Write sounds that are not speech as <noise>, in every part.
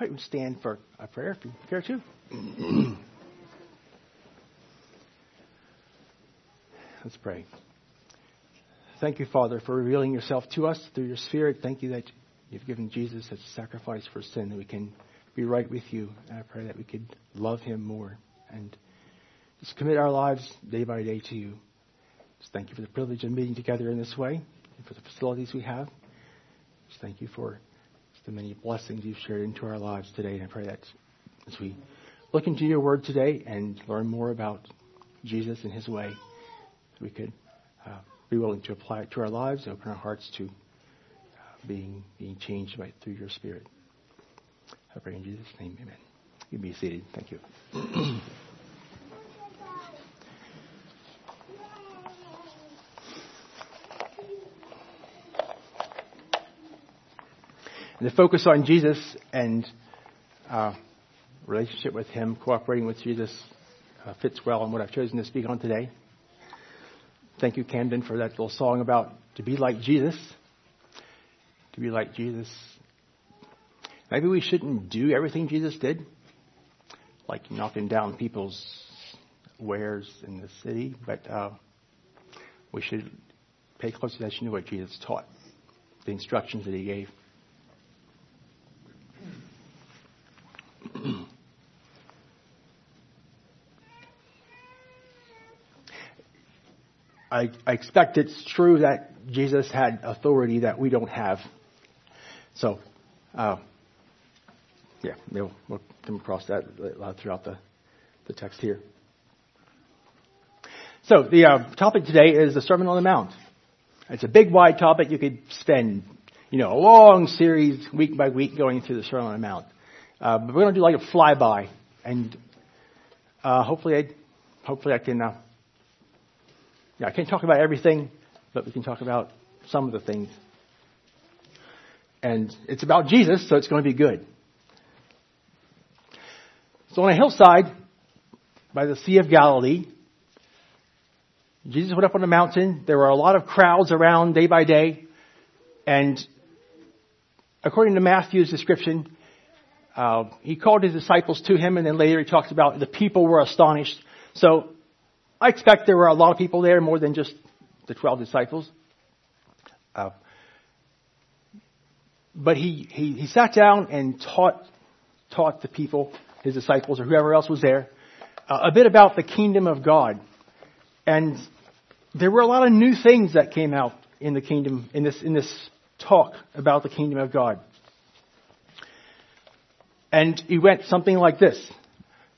Right, we stand for a prayer if you care to. <clears throat> Let's pray. Thank you, Father, for revealing yourself to us through your Spirit. Thank you that you've given Jesus as a sacrifice for sin, that we can be right with you. And I pray that we could love him more and just commit our lives day by day to you. Just thank you for the privilege of meeting together in this way and for the facilities we have. Just thank you for the many blessings you've shared into our lives today. And I pray that as we look into your word today and learn more about Jesus and his way, we could uh, be willing to apply it to our lives and open our hearts to uh, being, being changed by, through your spirit. I pray in Jesus' name, amen. You be seated. Thank you. <clears throat> the focus on Jesus and uh, relationship with Him, cooperating with Jesus, uh, fits well on what I've chosen to speak on today. Thank you, Camden, for that little song about to be like Jesus. To be like Jesus. Maybe we shouldn't do everything Jesus did, like knocking down people's wares in the city, but uh, we should pay close attention to what Jesus taught, the instructions that He gave. I, I expect it's true that Jesus had authority that we don't have. So, uh, yeah, we'll, we'll come across that throughout the, the text here. So, the uh, topic today is the Sermon on the Mount. It's a big, wide topic. You could spend, you know, a long series, week by week, going through the Sermon on the Mount. Uh, but we're going to do like a flyby, and uh, hopefully, I, hopefully, I can uh, I can't talk about everything, but we can talk about some of the things. And it's about Jesus, so it's going to be good. So on a hillside by the Sea of Galilee, Jesus went up on the mountain. There were a lot of crowds around day by day. And according to Matthew's description, uh, he called his disciples to him, and then later he talks about the people were astonished. So I expect there were a lot of people there, more than just the 12 disciples. Uh, but he, he, he sat down and taught, taught the people, his disciples, or whoever else was there, uh, a bit about the kingdom of God. And there were a lot of new things that came out in the kingdom, in this, in this talk about the kingdom of God. And he went something like this.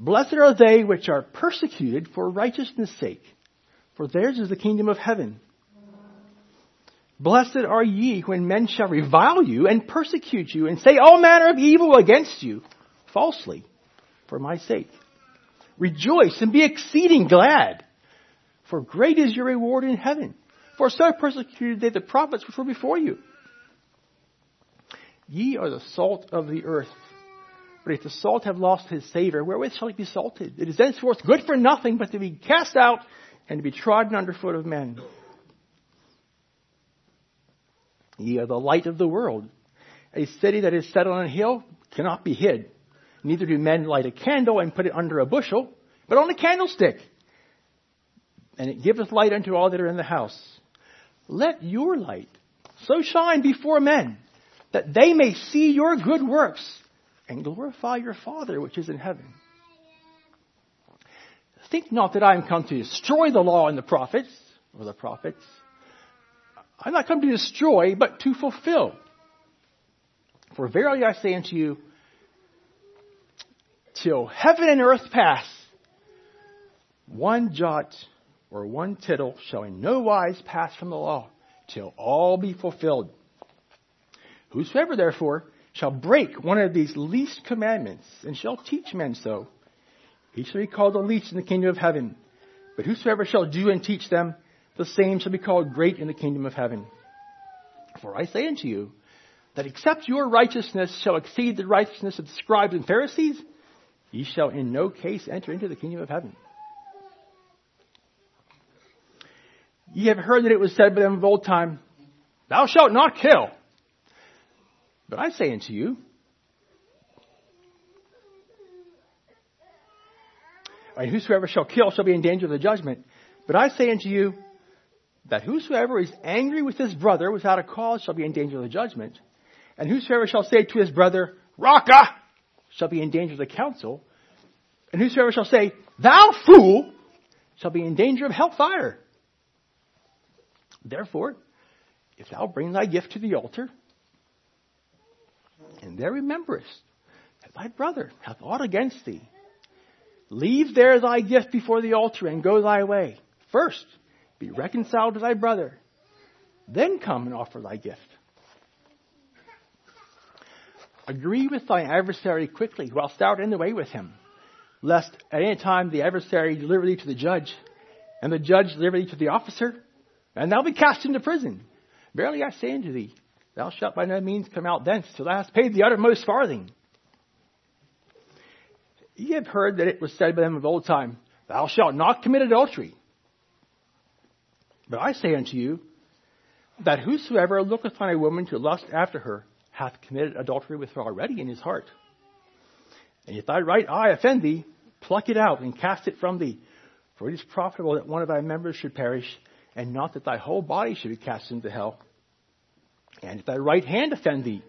Blessed are they which are persecuted for righteousness' sake, for theirs is the kingdom of heaven. Blessed are ye when men shall revile you and persecute you and say all manner of evil against you falsely for my sake. Rejoice and be exceeding glad, for great is your reward in heaven. For so persecuted they the prophets which were before you. Ye are the salt of the earth. But if the salt have lost his savor, wherewith shall it be salted? It is thenceforth good for nothing but to be cast out and to be trodden under foot of men. Ye are the light of the world. A city that is set on a hill cannot be hid. Neither do men light a candle and put it under a bushel, but on a candlestick. And it giveth light unto all that are in the house. Let your light so shine before men that they may see your good works and glorify your Father which is in heaven. Think not that I am come to destroy the law and the prophets, or the prophets. I'm not come to destroy, but to fulfill. For verily I say unto you, till heaven and earth pass, one jot or one tittle shall in no wise pass from the law, till all be fulfilled. Whosoever therefore shall break one of these least commandments and shall teach men so, he shall be called the least in the kingdom of heaven. But whosoever shall do and teach them, the same shall be called great in the kingdom of heaven. For I say unto you, that except your righteousness shall exceed the righteousness of the scribes and Pharisees, ye shall in no case enter into the kingdom of heaven. Ye have heard that it was said by them of old time, Thou shalt not kill. But I say unto you, and whosoever shall kill shall be in danger of the judgment. But I say unto you, that whosoever is angry with his brother without a cause shall be in danger of the judgment. And whosoever shall say to his brother, Raca, shall be in danger of the council. And whosoever shall say, Thou fool, shall be in danger of hellfire. Therefore, if thou bring thy gift to the altar, and there rememberest that thy brother hath aught against thee, leave there thy gift before the altar and go thy way. First, be reconciled to thy brother, then come and offer thy gift. Agree with thy adversary quickly whilst thou art in the way with him, lest at any time the adversary deliver thee to the judge, and the judge deliver thee to the officer, and thou be cast into prison. Verily I say unto thee, thou shalt by no means come out thence till thou hast paid the uttermost farthing. Ye have heard that it was said by them of old time, Thou shalt not commit adultery. But I say unto you, that whosoever looketh on a woman to lust after her hath committed adultery with her already in his heart. And if thy right eye offend thee, pluck it out and cast it from thee. For it is profitable that one of thy members should perish, and not that thy whole body should be cast into hell. And if thy right hand offend thee,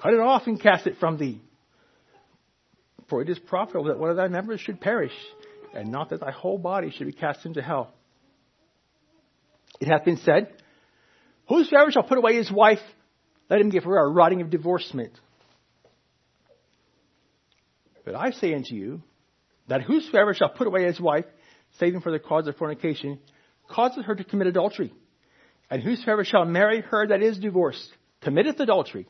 cut it off and cast it from thee. For it is profitable that one of thy members should perish, and not that thy whole body should be cast into hell. It hath been said, Whosoever shall put away his wife, let him give her a writing of divorcement. But I say unto you, that whosoever shall put away his wife, saving for the cause of fornication, causes her to commit adultery. And whosoever shall marry her that is divorced committeth adultery.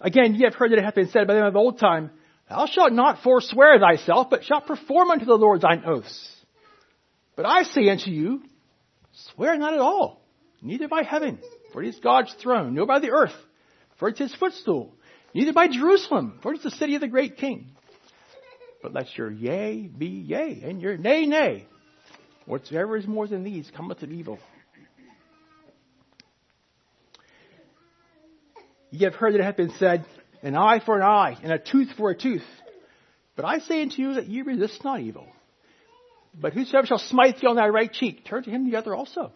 Again, ye have heard that it hath been said by them of old time, Thou shalt not forswear thyself, but shalt perform unto the Lord thine oaths. But I say unto you, swear not at all, neither by heaven, for it is God's throne, nor by the earth, for it is his footstool, neither by Jerusalem, for it is the city of the great king. But let your yea be yea, and your nay, nay. Whatsoever is more than these cometh of evil. Ye have heard that it hath been said, an eye for an eye, and a tooth for a tooth. But I say unto you that ye resist not evil. But whosoever shall smite thee on thy right cheek, turn to him the other also.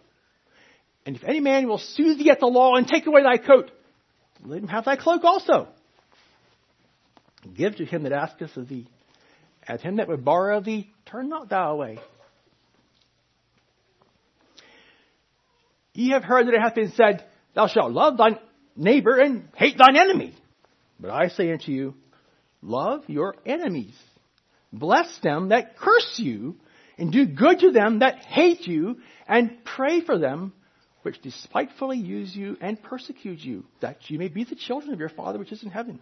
And if any man will sue thee at the law and take away thy coat, let him have thy cloak also. Give to him that asketh of thee. At him that would borrow of thee, turn not thou away. Ye have heard that it hath been said, Thou shalt love thine neighbor and hate thine enemy. But I say unto you, love your enemies. Bless them that curse you, and do good to them that hate you, and pray for them which despitefully use you and persecute you, that you may be the children of your Father which is in heaven.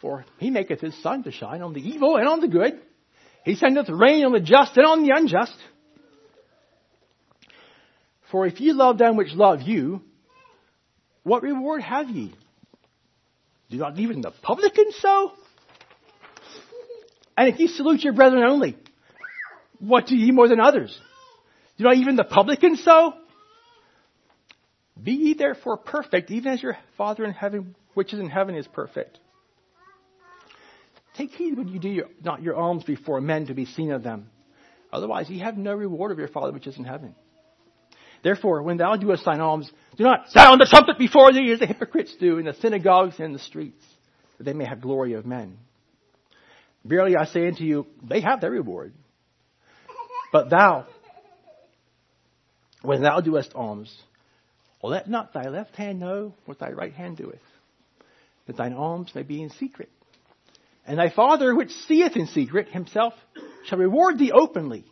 For he maketh his sun to shine on the evil and on the good. He sendeth rain on the just and on the unjust. For if ye love them which love you, what reward have ye? Do not even the publicans so? And if ye salute your brethren only, what do ye more than others? Do not even the publicans so? Be ye therefore perfect, even as your Father in heaven, which is in heaven, is perfect. Take heed when you do your, not your alms before men to be seen of them. Otherwise, ye have no reward of your Father which is in heaven. Therefore, when thou doest thine alms, do not sound the trumpet before thee as the hypocrites do in the synagogues and in the streets, that they may have glory of men. Verily I say unto you, they have their reward. But thou, when thou doest alms, let not thy left hand know what thy right hand doeth, that thine alms may be in secret. And thy Father which seeth in secret himself shall reward thee openly.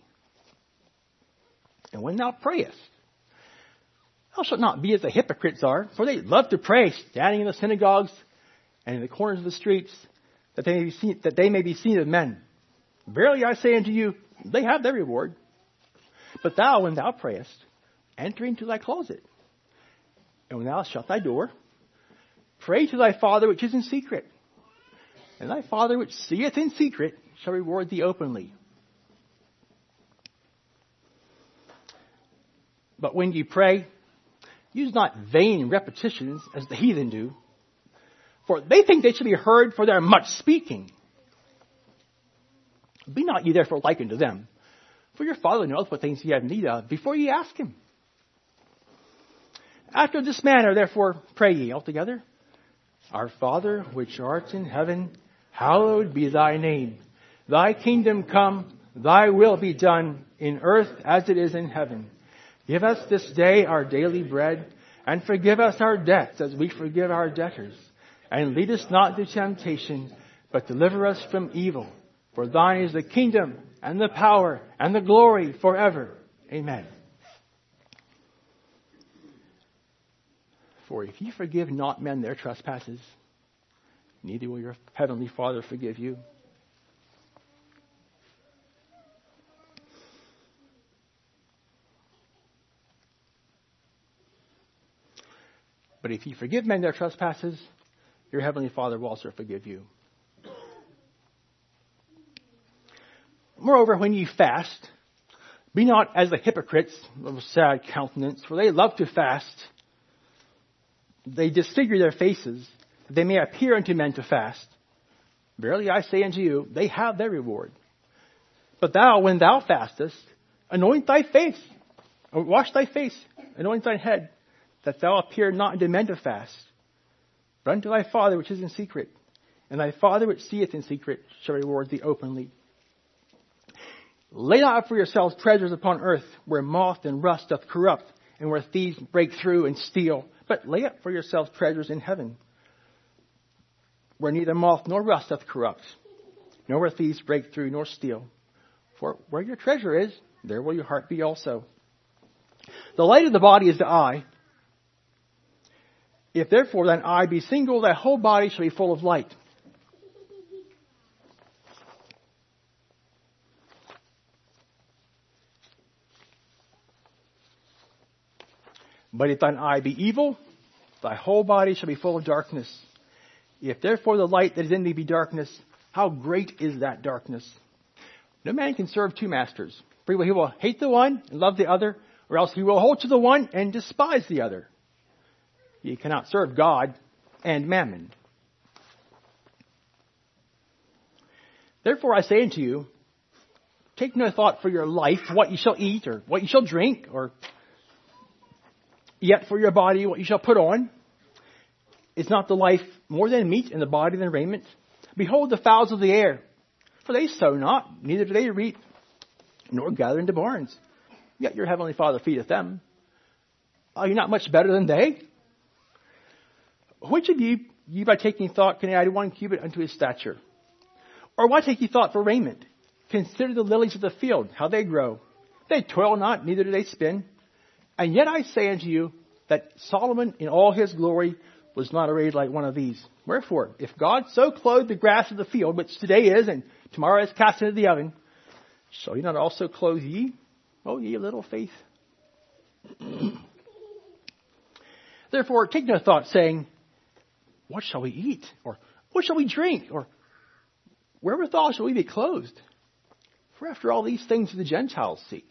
And when thou prayest, Thou shalt not be as the hypocrites are, for they love to pray, standing in the synagogues and in the corners of the streets, that they may be seen, that they may be seen of men. Verily I say unto you, they have their reward. But thou, when thou prayest, enter into thy closet, and when thou shut thy door, pray to thy Father which is in secret, and thy Father which seeth in secret shall reward thee openly. But when ye pray, use not vain repetitions as the heathen do, for they think they should be heard for their much speaking. Be not ye therefore likened to them, for your Father knoweth what things ye have need of before ye ask him. After this manner, therefore, pray ye altogether. Our Father, which art in heaven, hallowed be thy name. Thy kingdom come, thy will be done in earth as it is in heaven. Give us this day our daily bread, and forgive us our debts as we forgive our debtors. And lead us not into temptation, but deliver us from evil. For thine is the kingdom, and the power, and the glory forever. Amen. For if ye forgive not men their trespasses, neither will your heavenly Father forgive you. But if you forgive men their trespasses, your heavenly Father will also forgive you. Moreover, when ye fast, be not as the hypocrites of sad countenance, for they love to fast. They disfigure their faces, that they may appear unto men to fast. Verily I say unto you, they have their reward. But thou, when thou fastest, anoint thy face, wash thy face, anoint thine head, that thou appear not unto men to fast, but unto thy Father which is in secret, and thy Father which seeth in secret shall reward thee openly. Lay not up for yourselves treasures upon earth, where moth and rust doth corrupt, and where thieves break through and steal, but lay up for yourselves treasures in heaven, where neither moth nor rust doth corrupt, nor where thieves break through nor steal. For where your treasure is, there will your heart be also. The light of the body is the eye. If therefore thine eye be single, thy whole body shall be full of light. But if thine eye be evil, thy whole body shall be full of darkness. If therefore the light that is in thee be darkness, how great is that darkness? No man can serve two masters. For he will hate the one and love the other, or else he will hold to the one and despise the other. You cannot serve God and mammon. Therefore I say unto you, take no thought for your life, what you shall eat, or what you shall drink, or yet for your body what you shall put on. Is not the life more than meat, and the body than raiment? Behold the fowls of the air, for they sow not, neither do they reap, nor gather into barns. Yet your heavenly Father feedeth them. Are you not much better than they? Which of you, you by taking thought, can add one cubit unto his stature? Or why take ye thought for raiment? Consider the lilies of the field, how they grow. They toil not, neither do they spin. And yet I say unto you that Solomon in all his glory was not arrayed like one of these. Wherefore, if God so clothed the grass of the field, which today is and tomorrow is cast into the oven, shall he not also clothe ye, O ye little faith? <clears throat> Therefore, take no thought, saying, what shall we eat? Or what shall we drink? Or wherewithal shall we be clothed? For after all these things the Gentiles seek.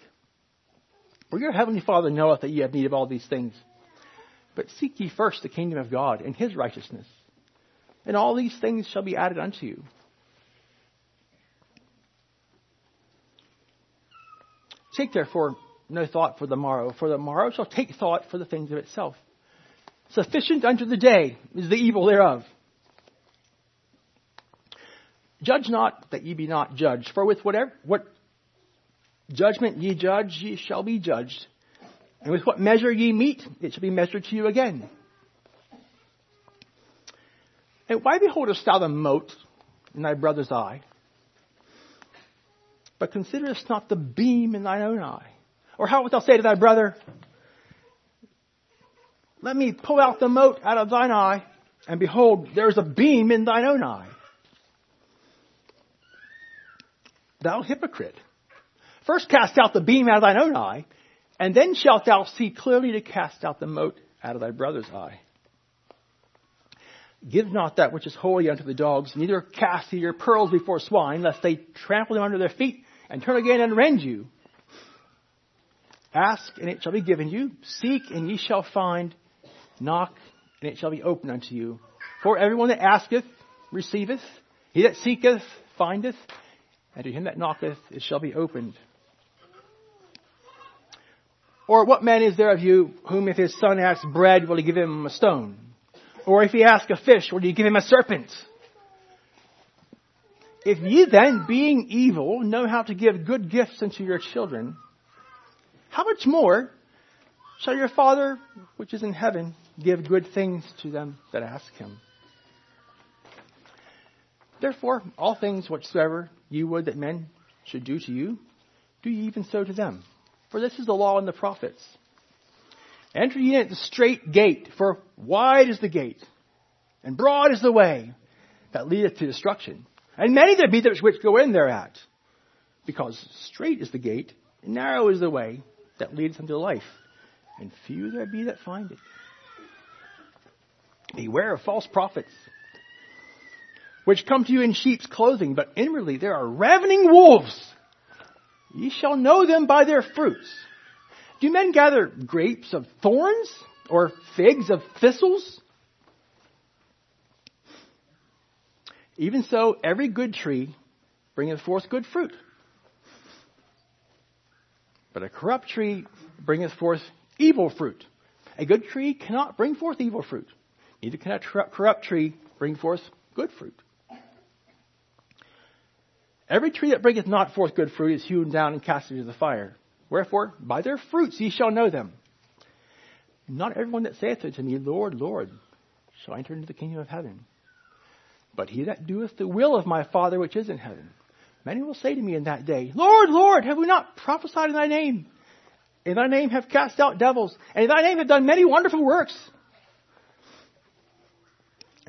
For your heavenly Father knoweth that ye have need of all these things. But seek ye first the kingdom of God and his righteousness, and all these things shall be added unto you. Take therefore no thought for the morrow, for the morrow shall take thought for the things of itself. Sufficient unto the day is the evil thereof. Judge not that ye be not judged, for with whatever what judgment ye judge, ye shall be judged. And with what measure ye meet, it shall be measured to you again. And why beholdest thou the mote in thy brother's eye, but considerest not the beam in thine own eye? Or how wilt thou say to thy brother, let me pull out the mote out of thine eye, and behold, there is a beam in thine own eye. Thou hypocrite. First cast out the beam out of thine own eye, and then shalt thou see clearly to cast out the mote out of thy brother's eye. Give not that which is holy unto the dogs, neither cast ye your pearls before swine, lest they trample them under their feet, and turn again and rend you. Ask, and it shall be given you. Seek, and ye shall find. Knock, and it shall be opened unto you. For everyone that asketh, receiveth. He that seeketh, findeth. And to him that knocketh, it shall be opened. Or what man is there of you whom if his son asks bread, will he give him a stone? Or if he asks a fish, will he give him a serpent? If ye then, being evil, know how to give good gifts unto your children, how much more shall your Father which is in heaven give good things to them that ask him? Therefore, all things whatsoever you would that men should do to you, do ye even so to them. For this is the law and the prophets. Enter ye in at the strait gate, for wide is the gate, and broad is the way that leadeth to destruction. And many there be that which go in thereat. Because strait is the gate, and narrow is the way that leadeth unto life, and few there be that find it. Beware of false prophets, which come to you in sheep's clothing, but inwardly there are ravening wolves. Ye shall know them by their fruits. Do men gather grapes of thorns or figs of thistles? Even so, every good tree bringeth forth good fruit. But a corrupt tree bringeth forth evil fruit. A good tree cannot bring forth evil fruit. Neither can a corrupt tree bring forth good fruit. Every tree that bringeth not forth good fruit is hewn down and cast into the fire. Wherefore, by their fruits ye shall know them. Not everyone that saith unto me, Lord, Lord, shall enter into the kingdom of heaven. But he that doeth the will of my Father which is in heaven. Many will say to me in that day, Lord, Lord, have we not prophesied in thy name? In thy name have cast out devils, and in thy name have done many wonderful works.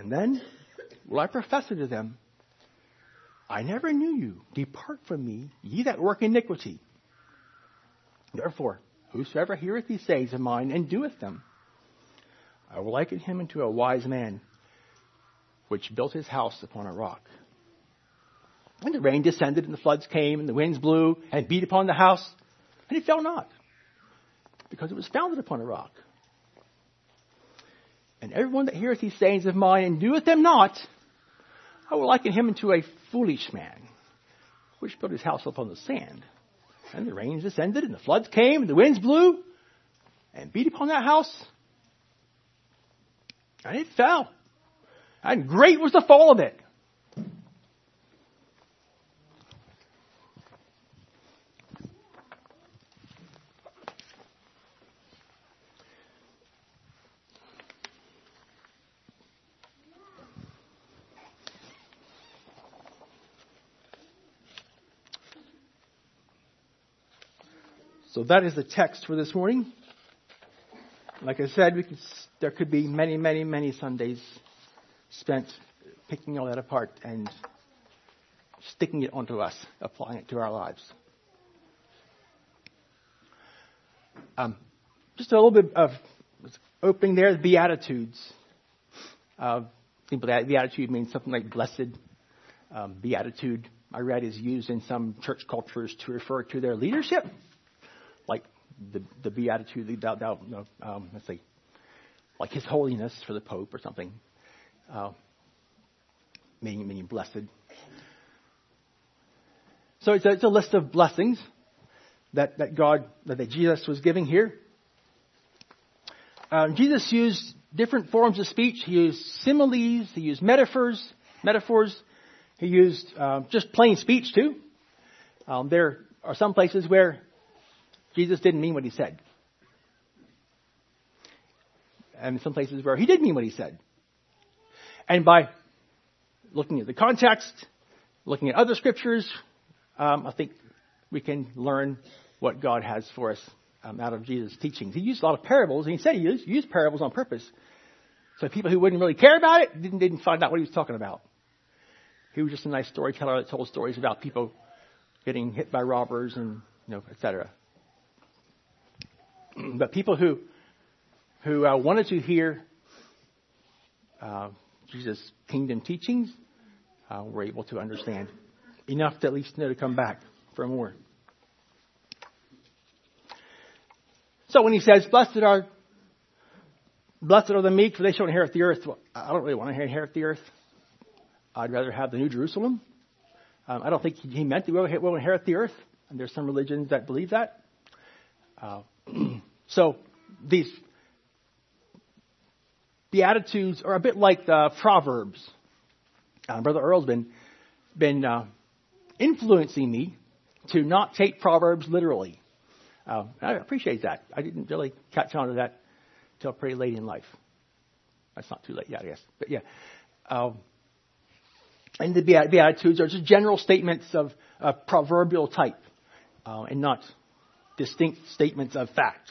And then will I profess unto them, I never knew you. Depart from me, ye that work iniquity. Therefore, whosoever heareth these sayings of mine and doeth them, I will liken him unto a wise man which built his house upon a rock. And the rain descended, and the floods came, and the winds blew and beat upon the house, and it fell not, because it was founded upon a rock. And everyone that heareth these sayings of mine and doeth them not, I will liken him unto a foolish man, which built his house upon the sand. And the rains descended, and the floods came, and the winds blew, and beat upon that house, and it fell. And great was the fall of it. So that is the text for this morning. Like I said, there could be many, many, many Sundays spent picking all that apart and sticking it onto us, applying it to our lives. Um, just a little bit of opening there, the Beatitudes. Uh, Beatitude means something like blessed. Um, beatitude, I read, is used in some church cultures to refer to their leadership the, the Beatitude, the, um, let's say, like His Holiness for the Pope or something, uh, meaning, meaning blessed. So it's a, it's a list of blessings that, that God, that, that Jesus was giving here. Um, Jesus used different forms of speech. He used similes. He used metaphors. Metaphors. He used um, just plain speech too. Um, there are some places where Jesus didn't mean what he said. And some places where he did mean what he said. And by looking at the context, looking at other scriptures, um, I think we can learn what God has for us um, out of Jesus' teachings. He used a lot of parables, and he said he used, used parables on purpose. So people who wouldn't really care about it didn't, didn't find out what he was talking about. He was just a nice storyteller that told stories about people getting hit by robbers and you know, etc. But people who who uh, wanted to hear uh, Jesus' kingdom teachings uh, were able to understand enough to at least know to come back for more. So when he says, "Blessed are blessed are the meek, for they shall inherit the earth," well, I don't really want to inherit the earth. I'd rather have the New Jerusalem. Um, I don't think he meant that we'll inherit the earth, and there's some religions that believe that. Uh, <clears throat> so these Beatitudes are a bit like the Proverbs. Uh, Brother Earl's been been uh, influencing me to not take Proverbs literally. Uh, I appreciate that. I didn't really catch on to that until pretty late in life. That's not too late yet, I guess. But yeah. Um, and the Beatitudes are just general statements of a proverbial type uh, and not distinct statements of fact.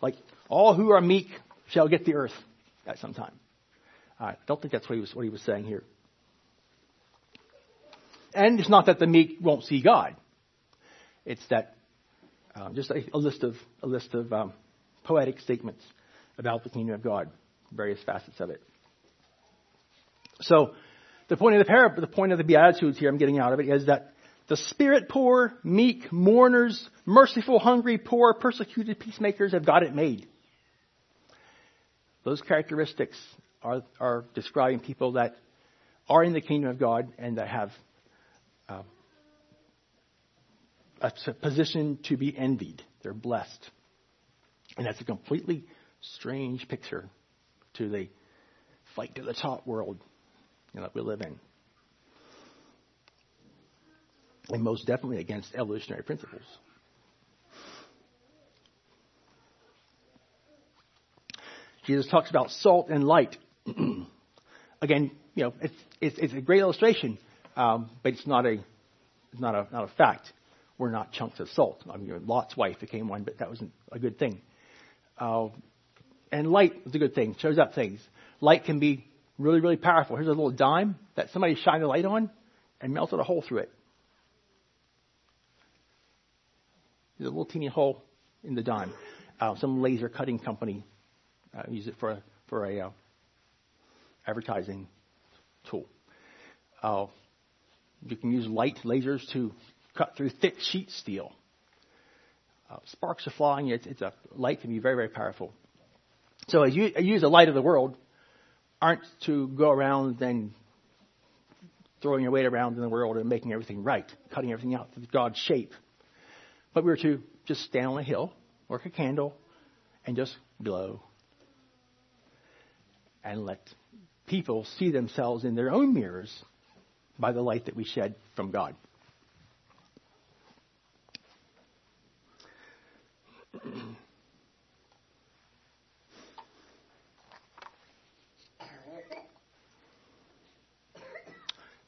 Like, all who are meek shall get the earth at some time. I don't think that's what he was, what he was saying here. And it's not that the meek won't see God. It's that um, just a, a, list of a list of um, poetic statements about the kingdom of God, various facets of it. So, the point of the parable, the point of the beatitudes here, I'm getting out of it, is that the spirit poor, meek, mourners, merciful, hungry, poor, persecuted peacemakers have got it made. Those characteristics are, are describing people that are in the kingdom of God and that have uh, a position to be envied. They're blessed. And that's a completely strange picture to the fight to the top world you know, that we live in. And most definitely against evolutionary principles. Jesus talks about salt and light. <clears throat> Again, you know, it's, it's, it's, a great illustration, um, but it's not a, it's not a, not a fact. We're not chunks of salt. I mean, Lot's wife became one, but that wasn't a good thing. Uh, and light is a good thing. Shows up things. Light can be really, really powerful. Here's a little dime that somebody shined a light on and melted a hole through it. There's a little teeny hole in the dime. Uh, some laser cutting company uh, use it for for a uh, advertising tool. Uh, you can use light lasers to cut through thick sheet steel. Uh, sparks are flying. It's, it's, a light can be very very powerful. So as you use the light of the world, aren't to go around and throwing your weight around in the world and making everything right, cutting everything out to God's shape. But we're to just stand on a hill, work a candle, and just glow and let people see themselves in their own mirrors by the light that we shed from God.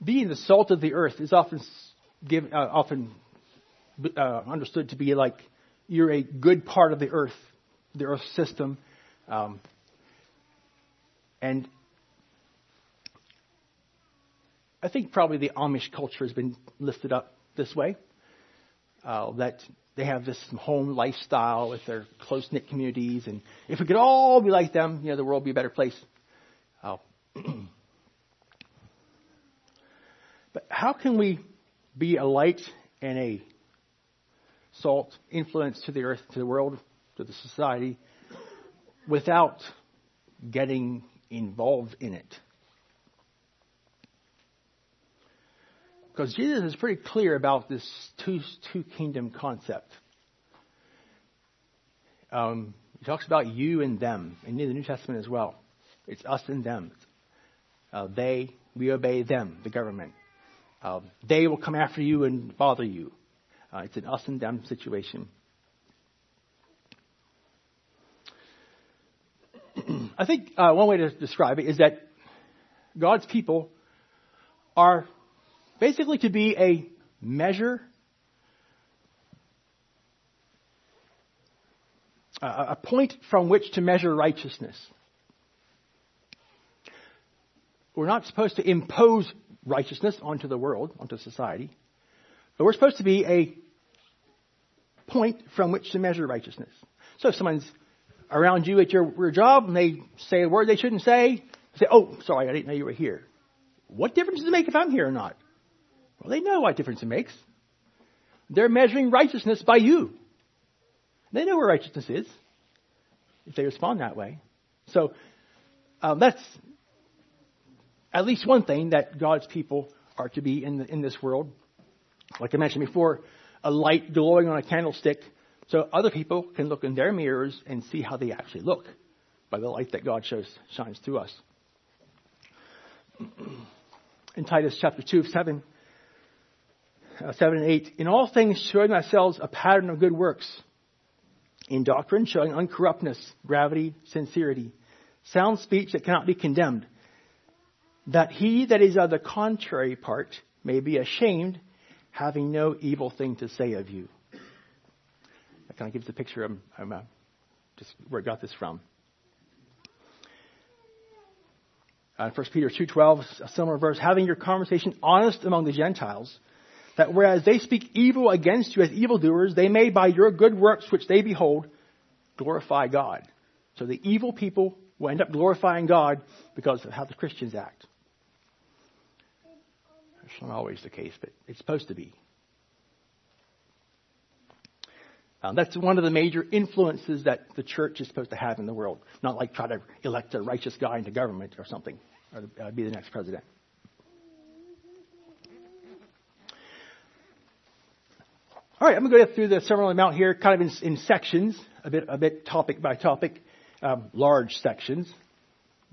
Being the salt of the earth is often given, uh, often uh, understood to be like you're a good part of the earth, the earth system. Um, and I think probably the Amish culture has been lifted up this way. Uh, that they have this home lifestyle with their close knit communities, and if we could all be like them, you know, the world would be a better place. Uh, <clears throat> but how can we be a light and a salt influence to the earth, to the world, to the society, without getting involved in it. Because Jesus is pretty clear about this two, two kingdom concept. Um, he talks about you and them, and in the New Testament as well. It's us and them. Uh, they, we obey them, the government. Uh, they will come after you and bother you. Uh, it's an us and them situation. <clears throat> I think uh, one way to describe it is that God's people are basically to be a measure a point from which to measure righteousness. We're not supposed to impose righteousness onto the world, onto society, but we're supposed to be a point from which to measure righteousness. So if someone's around you at your, your job and they say a word they shouldn't say, say, oh, sorry, I didn't know you were here. What difference does it make if I'm here or not? Well, they know what difference it makes. They're measuring righteousness by you. They know where righteousness is if they respond that way. So um, that's at least one thing that God's people are to be in, the, in this world. Like I mentioned before, a light glowing on a candlestick so other people can look in their mirrors and see how they actually look by the light that God shows shines through us. <clears throat> In Titus chapter 2, 7, uh, 7 and 8, in all things showing ourselves a pattern of good works. In doctrine, showing uncorruptness, gravity, sincerity, sound speech that cannot be condemned, that he that is of the contrary part may be ashamed, having no evil thing to say of you. That kind of gives the picture of um, uh, just where I got this from. Uh, 1 Peter 2.12, a similar verse, having your conversation honest among the Gentiles, that whereas they speak evil against you as evildoers, they may by your good works which they behold glorify God. So the evil people will end up glorifying God because of how the Christians act. That's not always the case, but it's supposed to be. Um, that's one of the major influences that the church is supposed to have in the world. Not like try to elect a righteous guy into government or something, or uh, be the next president. All right, I'm going to go through the Sermon on the Mount here, kind of in, in sections, a bit, a bit topic by topic, um, large sections,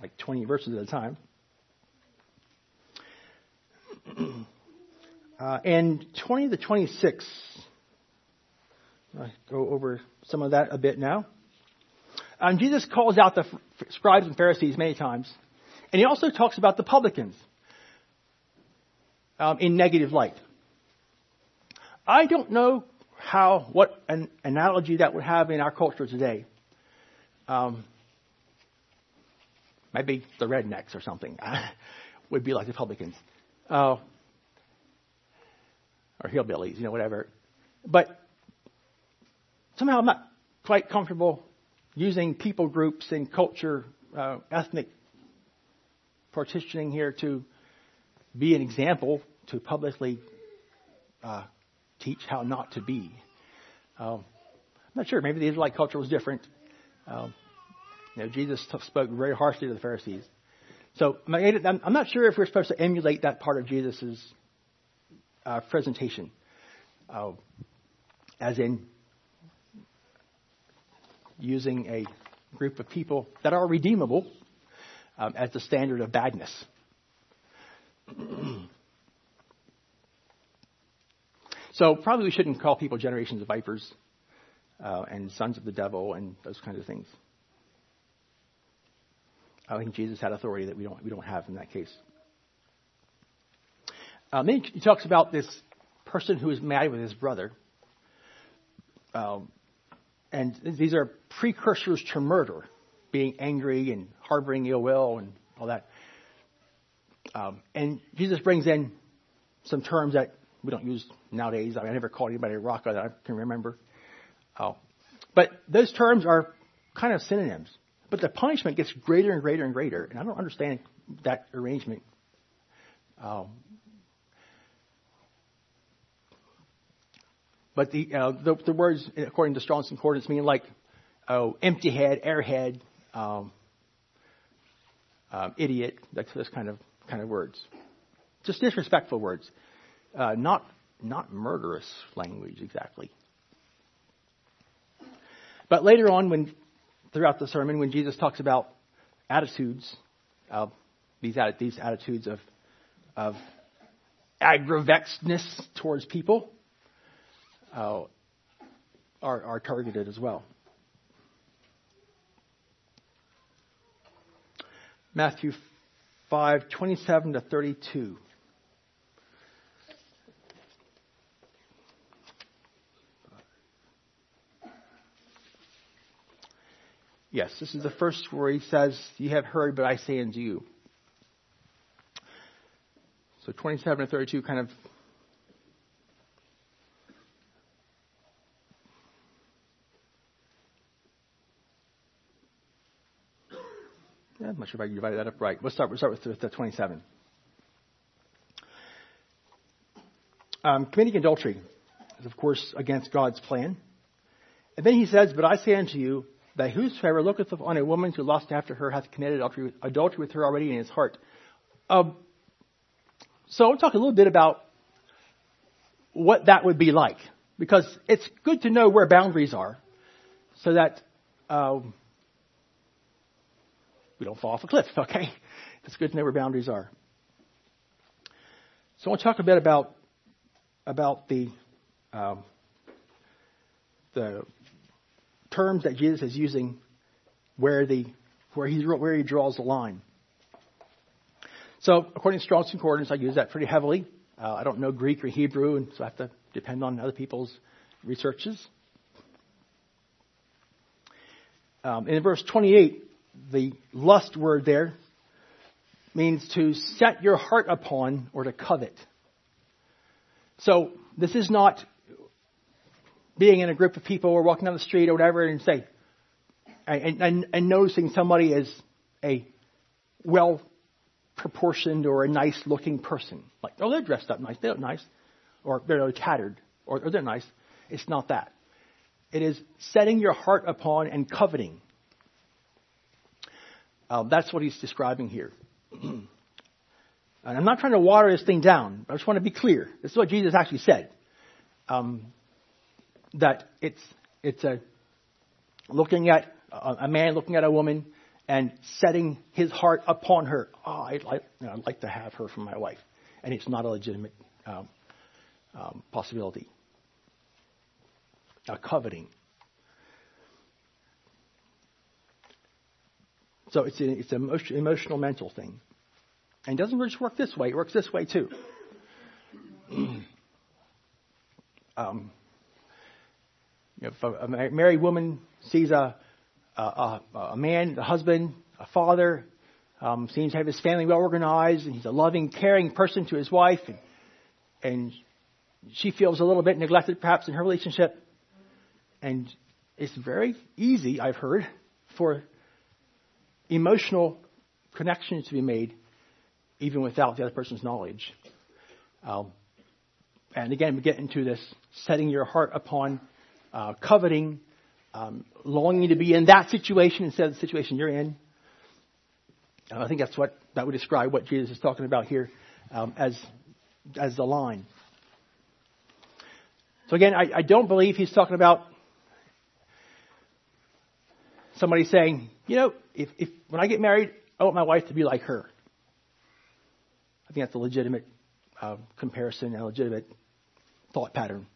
like 20 verses at a time. Uh, and 20 to 26 I'll go over some of that a bit now. Um, Jesus calls out the scribes and Pharisees many times, and he also talks about the publicans um, in negative light. I don't know how what an analogy that would have in our culture today. Um, maybe the rednecks or something <laughs> would be like the publicans, uh, or hillbillies, you know, whatever. But somehow I'm not quite comfortable using people groups and culture, uh, ethnic partitioning here to be an example to publicly uh, teach how not to be. Um, I'm not sure. Maybe the Israelite culture was different. Um, you know, Jesus spoke very harshly to the Pharisees. So I'm not sure if we're supposed to emulate that part of Jesus' uh, presentation, uh, as in using a group of people that are redeemable um, as the standard of badness. <clears throat> so probably we shouldn't call people generations of vipers uh, and sons of the devil and those kinds of things. I think Jesus had authority that we don't we don't have in that case. Um, he talks about this person who is mad with his brother. Um, and these are precursors to murder, being angry and harboring ill will and all that. Um, and Jesus brings in some terms that we don't use nowadays. I, mean, I never called anybody a Raca that I can remember. Uh, but those terms are kind of synonyms. But the punishment gets greater and greater and greater. And I don't understand that arrangement. Um, But the, uh, the, the, words, according to Strong's Concordance, mean like oh, empty head, airhead, um, um, idiot, that's those kind of kind of words. Just disrespectful words, uh, not not murderous language exactly. But later on, when throughout the sermon, when Jesus talks about attitudes, uh, these these attitudes of of agravexedness towards people, uh, are, are targeted as well. Matthew 5, 27 to 32. Yes, this is the first where he says, You have heard, but I say unto you. So 27 to 32 kind of not sure if I divided that up right. Let's start, we'll start with the 27. Um, committing adultery is, of course, against God's plan. And then he says, But I say unto you, that whosoever looketh on a woman to lust after her hath committed adultery with, adultery with her already in his heart. Um, so I'll talk a little bit about what that would be like, because it's good to know where boundaries are, so that um, we don't fall off a cliff. <laughs> Okay, it's good to know where boundaries are. So I want to talk a bit about about the um, the terms that Jesus is using where the where he where he draws the line. So according to Strong's Concordance, I use that pretty heavily. Uh, I don't know Greek or Hebrew, and so I have to depend on other people's researches. Um, in verse 28, the lust word there means to set your heart upon or to covet. So this is not being in a group of people or walking down the street or whatever and say, and, and, and noticing somebody as a well proportioned or a nice looking person. Like, oh, they're dressed up nice, they look nice, or they're tattered, or, or they're nice. It's not that. It is setting your heart upon and coveting. Um, that's what he's describing here. <clears throat> and I'm not trying to water this thing down. I just want to be clear. This is what Jesus actually said. Um, that it's it's a looking at a, a, man looking at a woman and setting his heart upon her. Oh, I'd like, you know, I'd like to have her for my wife, and it's not a legitimate um, um, possibility. A coveting. So it's a, it's an emotion, emotional, mental thing. And it doesn't just work this way, it works this way too. <clears throat> um, if a, a married woman sees a, a, a man, a husband, a father, um, seems to have his family well organized, and he's a loving, caring person to his wife, and, and she feels a little bit neglected perhaps in her relationship. And it's very easy, I've heard, for emotional connections to be made even without the other person's knowledge. Um, and again, we get into this setting your heart upon uh, coveting, um, longing to be in that situation instead of the situation you're in. And I think that's what that would describe what Jesus is talking about here um, as as the line. So again, I, I don't believe he's talking about somebody saying, you know, if, if when I get married, I want my wife to be like her. I think that's a legitimate uh, comparison, a legitimate thought pattern.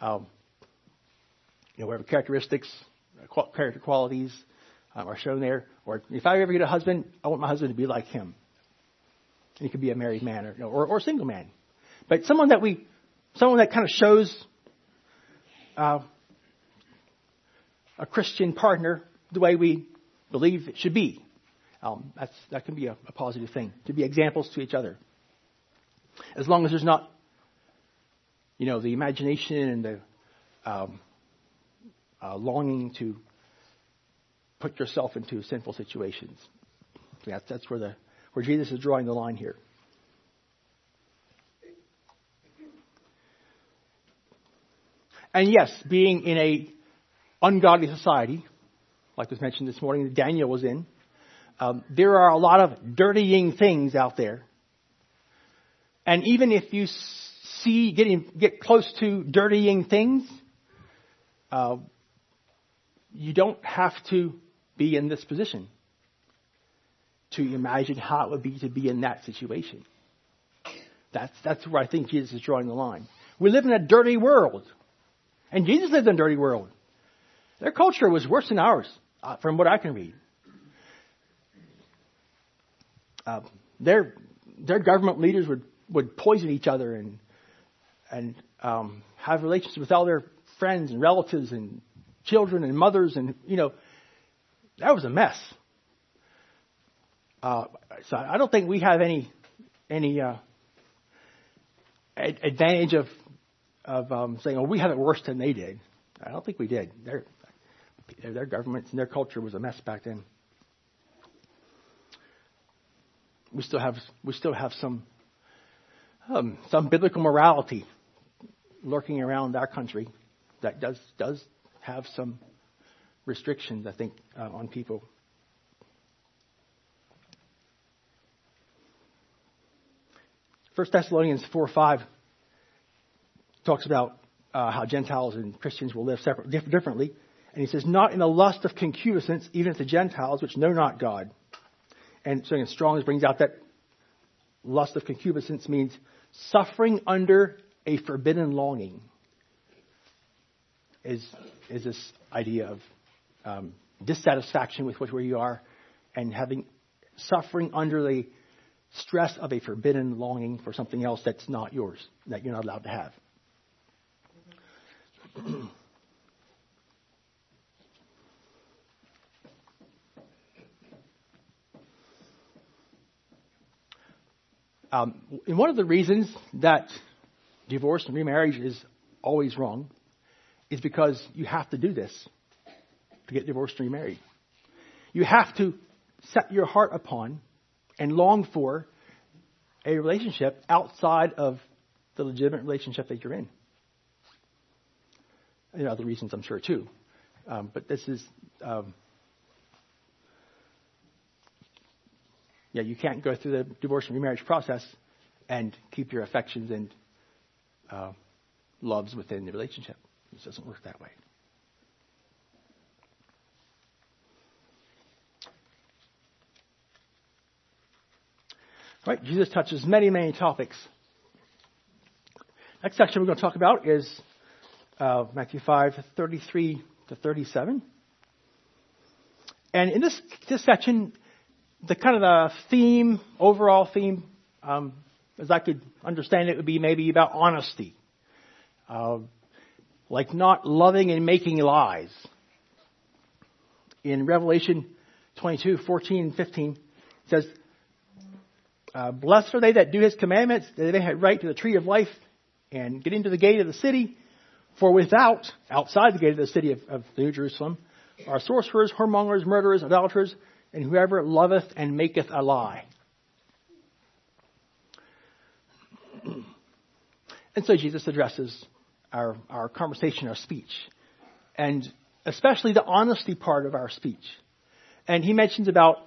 Um, you know, whatever characteristics, uh, character qualities um, are shown there. Or if I ever get a husband, I want my husband to be like him. And he could be a married man or, or, or a single man. But someone that we, someone that kind of shows uh, a Christian partner the way we believe it should be. Um, that can be a, a positive thing, to be examples to each other. As long as there's not, you know, the imagination and the um, uh, longing to put yourself into sinful situations. That's, that's where, the, where Jesus is drawing the line here. And yes, being in a ungodly society, like was mentioned this morning, that Daniel was in, um, there are a lot of dirtying things out there. And even if you see getting get close to dirtying things, uh, you don't have to be in this position to imagine how it would be to be in that situation. That's, that's where I think Jesus is drawing the line. We live in a dirty world. And Jesus lived in a dirty world. Their culture was worse than ours, uh, from what I can read. Uh, their, their government leaders would, would poison each other and, and um, have relations with all their friends and relatives and children and mothers and, you know, that was a mess. Uh, so I don't think we have any any uh, advantage of of um, saying, "Oh, we have it worse than they did." I don't think we did. Their their governments and their culture was a mess back then. We still have we still have some um, some biblical morality lurking around our country that does does have some restrictions, I think, uh, on people. First Thessalonians four five talks about uh, how Gentiles and Christians will live separate, differently, and he says, "Not in the lust of concupiscence, even as the Gentiles, which know not God." And so, in Strong's brings out that lust of concupiscence means suffering under a forbidden longing. Is is this idea of um, dissatisfaction with where you are and having suffering under the stress of a forbidden longing for something else that's not yours, that you're not allowed to have. <clears throat> um, and one of the reasons that divorce and remarriage is always wrong is because you have to do this to get divorced and remarried. You have to set your heart upon and long for a relationship outside of the legitimate relationship that you're in. And other reasons, I'm sure, too. Um, but this is, um, yeah, you can't go through the divorce and remarriage process and keep your affections and uh, loves within the relationship. It doesn't work that way. Right? Jesus touches many, many topics. Next section we're going to talk about is uh, Matthew 5, 33 to 37. And in this, this section, the kind of the theme, overall theme, um, as I could understand it, would be maybe about honesty. Uh, like not loving and making lies. In Revelation 22, 14, and 15, it says, uh, blessed are they that do his commandments, that they have right to the tree of life and get into the gate of the city. For without, outside the gate of the city of, of New Jerusalem, are sorcerers, whoremongers, murderers, idolaters, and whoever loveth and maketh a lie. <clears throat> And so Jesus addresses our, our conversation, our speech, and especially the honesty part of our speech. And he mentions about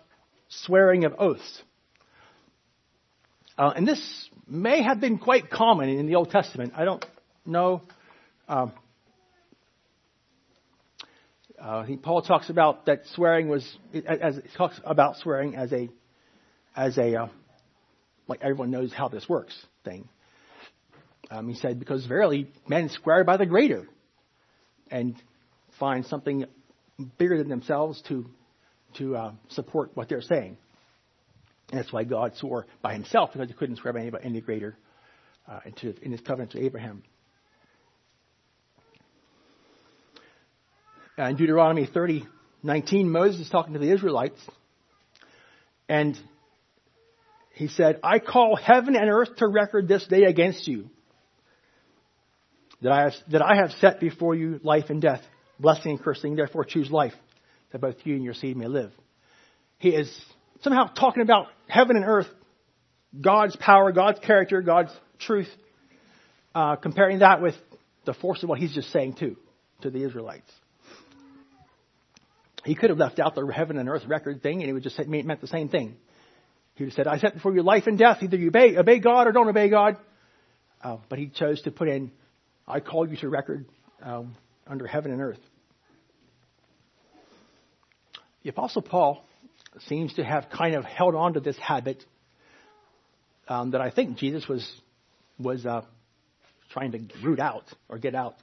swearing of oaths. Uh, and this may have been quite common in the Old Testament. I don't know. Um, uh, think Paul talks about that swearing was as he talks about swearing as a as a uh, like everyone knows how this works thing. Um, he said because verily men swear by the greater and find something bigger than themselves to to uh, support what they're saying. And that's why God swore by himself, because he couldn't swear by anybody any greater uh, into, in his covenant to Abraham. In Deuteronomy 30, 19, Moses is talking to the Israelites, and he said, I call heaven and earth to record this day against you, that I have, that I have set before you life and death, blessing and cursing, therefore choose life, that both you and your seed may live. He is somehow talking about heaven and earth, God's power, God's character, God's truth, uh, comparing that with the force of what he's just saying too, to the Israelites. He could have left out the heaven and earth record thing and it would just meant the same thing. He would have said, I set before you life and death. Either you obey, obey God or don't obey God. Uh, but he chose to put in, I call you to record um, under heaven and earth. The Apostle Paul seems to have kind of held on to this habit um, that I think Jesus was was uh, trying to root out or get out.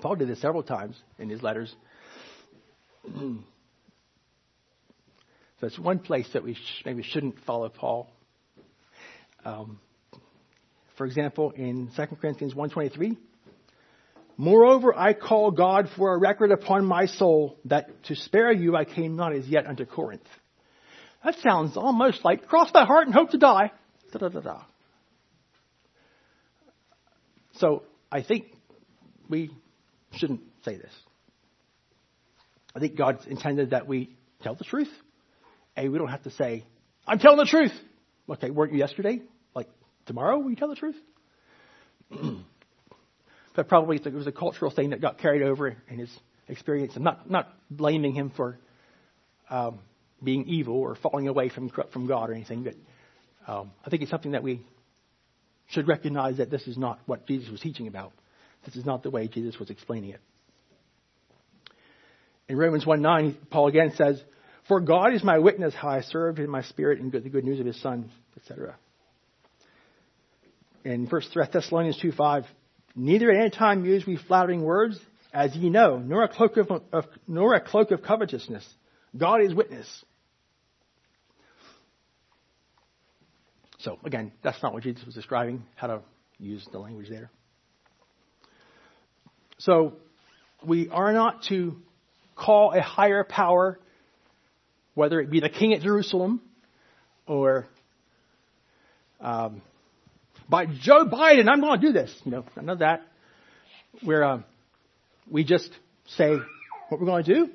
Paul did this several times in his letters. So it's one place that we sh- maybe shouldn't follow Paul. Um, for example, in 2 Corinthians 1.23, Moreover, I call God for a record upon my soul that to spare you I came not as yet unto Corinth. That sounds almost like cross my heart and hope to die. Da, da, da, da. So I think we shouldn't say this. I think God's intended that we tell the truth. And we don't have to say, I'm telling the truth. Okay, weren't you yesterday? Like tomorrow, will you tell the truth? <clears throat> but probably it was a cultural thing that got carried over in his experience. I'm not, not blaming him for um, being evil or falling away from, from God or anything, but um, I think it's something that we should recognize that this is not what Jesus was teaching about. This is not the way Jesus was explaining it. In Romans 1 9, Paul again says, For God is my witness how I served in my spirit in the good news of his Son, etc. In 1 Thessalonians 2 5, Neither at any time use we flattering words, as ye know, nor a cloak of, of, nor a cloak of covetousness. God is witness. So again, that's not what Jesus was describing, how to use the language there. So we are not to call a higher power, whether it be the king at Jerusalem or um, by Joe Biden, I'm going to do this. You know, none of that. Where um, we just say what we're going to do,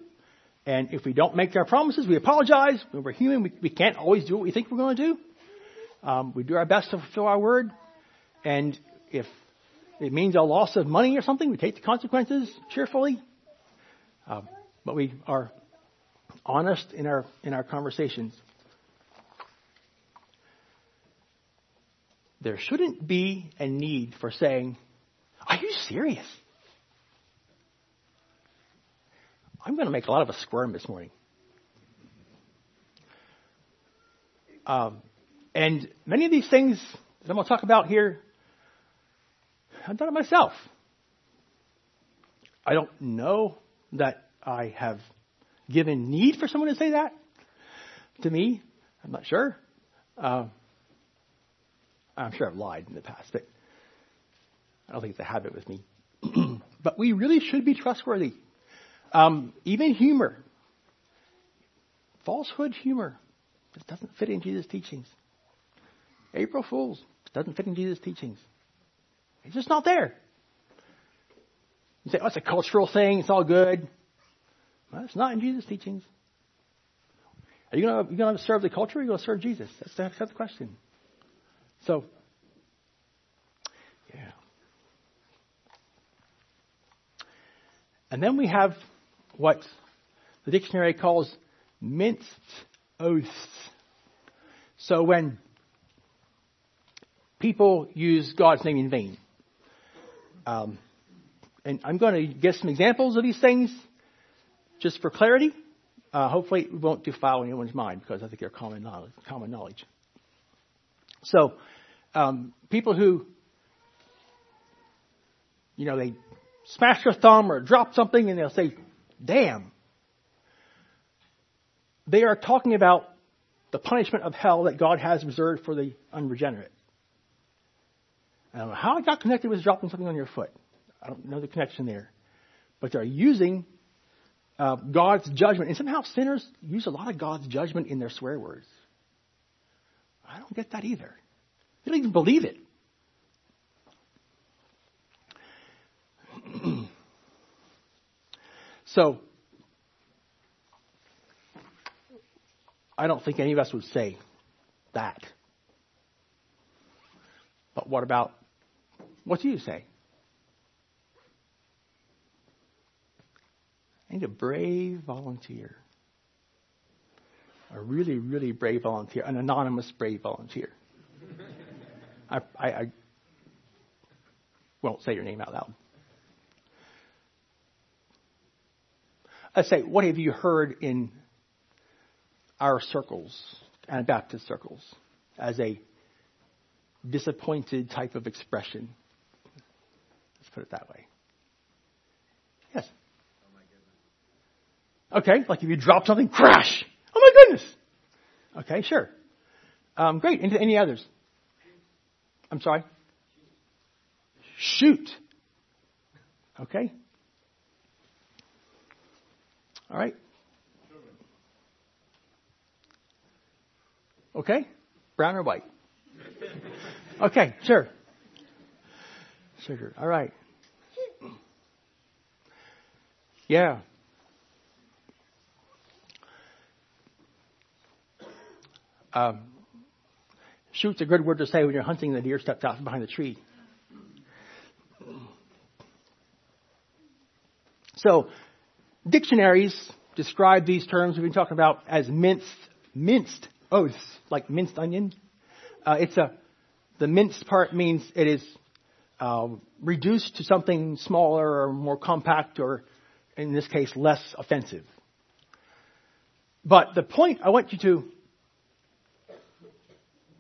and if we don't make our promises, we apologize. When we're human, we, we can't always do what we think we're going to do. Um, we do our best to fulfill our word, and if it means a loss of money or something, we take the consequences cheerfully. Um, but we are honest in our in our conversations. there shouldn't be a need for saying, Are you serious? I'm going to make a lot of us squirm this morning. Um, and many of these things that I'm going to talk about here, I've done it myself. I don't know that I have given need for someone to say that to me. I'm not sure. Uh, I'm sure I've lied in the past, but I don't think it's a habit with me. <clears throat> but we really should be trustworthy. Um, even humor, falsehood humor, it doesn't fit in Jesus' teachings. April Fools doesn't fit in Jesus' teachings. It's just not there. You say, oh, it's a cultural thing. It's all good. It's not in Jesus' teachings. Are you going to serve the culture or are you going to serve Jesus? That's, that's the question. So, yeah. And then we have what the dictionary calls minced oaths. So when people use God's name in vain, um, and I'm going to give some examples of these things just for clarity. Uh, hopefully, it won't defile anyone's mind because I think they're common knowledge. Common knowledge. So, um, people who, you know, they smash their thumb or drop something and they'll say, damn. They are talking about the punishment of hell that God has reserved for the unregenerate. I don't know how it got connected with dropping something on your foot. I don't know the connection there. But they're using uh, God's judgment. And somehow sinners use a lot of God's judgment in their swear words. I don't get that either. They don't even believe it. <clears throat> so, I don't think any of us would say that. But what about, what do you say? I need a brave volunteer. A really, really brave volunteer, an anonymous brave volunteer. I, I, I won't say your name out loud. I say, what have you heard in our circles, uh, Anabaptist circles, as a disappointed type of expression? Let's put it that way. Yes. Okay, like if you drop something, crash. Oh my goodness. Okay, sure. Um, great. Any, any others? I'm sorry? Shoot. Okay? All right? Okay? Brown or white? Okay, sure. Sugar. All right. Yeah. Um, shoot's a good word to say when you're hunting the deer steps out behind the tree. So, dictionaries describe these terms we've been talking about as minced, minced oaths, like minced onion. Uh, it's a, the minced part means it is uh, reduced to something smaller or more compact or, in this case, less offensive. But the point I want you to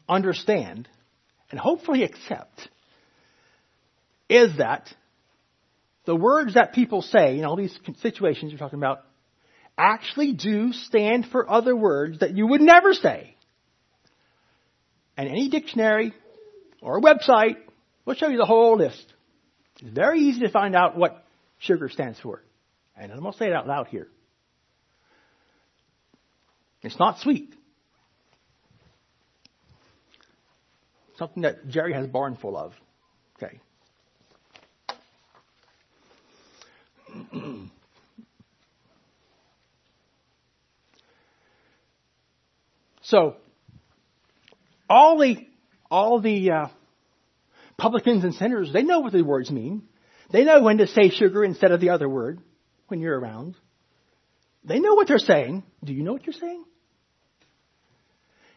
understand and hopefully accept is that the words that people say in all these situations you're talking about actually do stand for other words that you would never say. And any dictionary or website will show you the whole list. It's very easy to find out what sugar stands for. And I'm going to say it out loud here. It's not sweet. Something that Jerry has barn full of. Okay. <clears throat> so, all the all the uh, publicans and sinners, they know what the words mean. They know when to say sugar instead of the other word when you're around. They know what they're saying. Do you know what you're saying?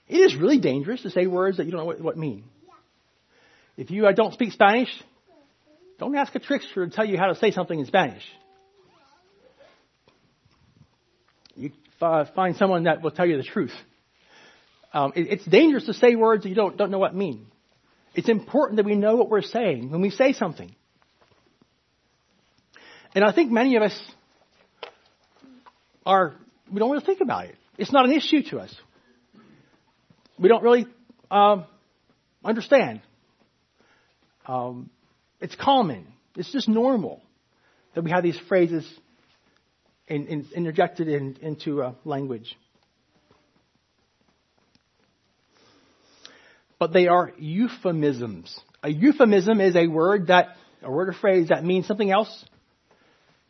It is really dangerous to say words that you don't know what, what mean. If you don't speak Spanish, don't ask a trickster to tell you how to say something in Spanish. You uh, find someone that will tell you the truth. Um, it, it's dangerous to say words that you don't, don't know what mean. It's important that we know what we're saying when we say something. And I think many of us are, we don't really think about it. It's not an issue to us. We don't really um, understand. Um, it's common. It's just normal that we have these phrases in, in, interjected in, into uh, language. But they are euphemisms. A euphemism is a word that, a word or phrase that means something else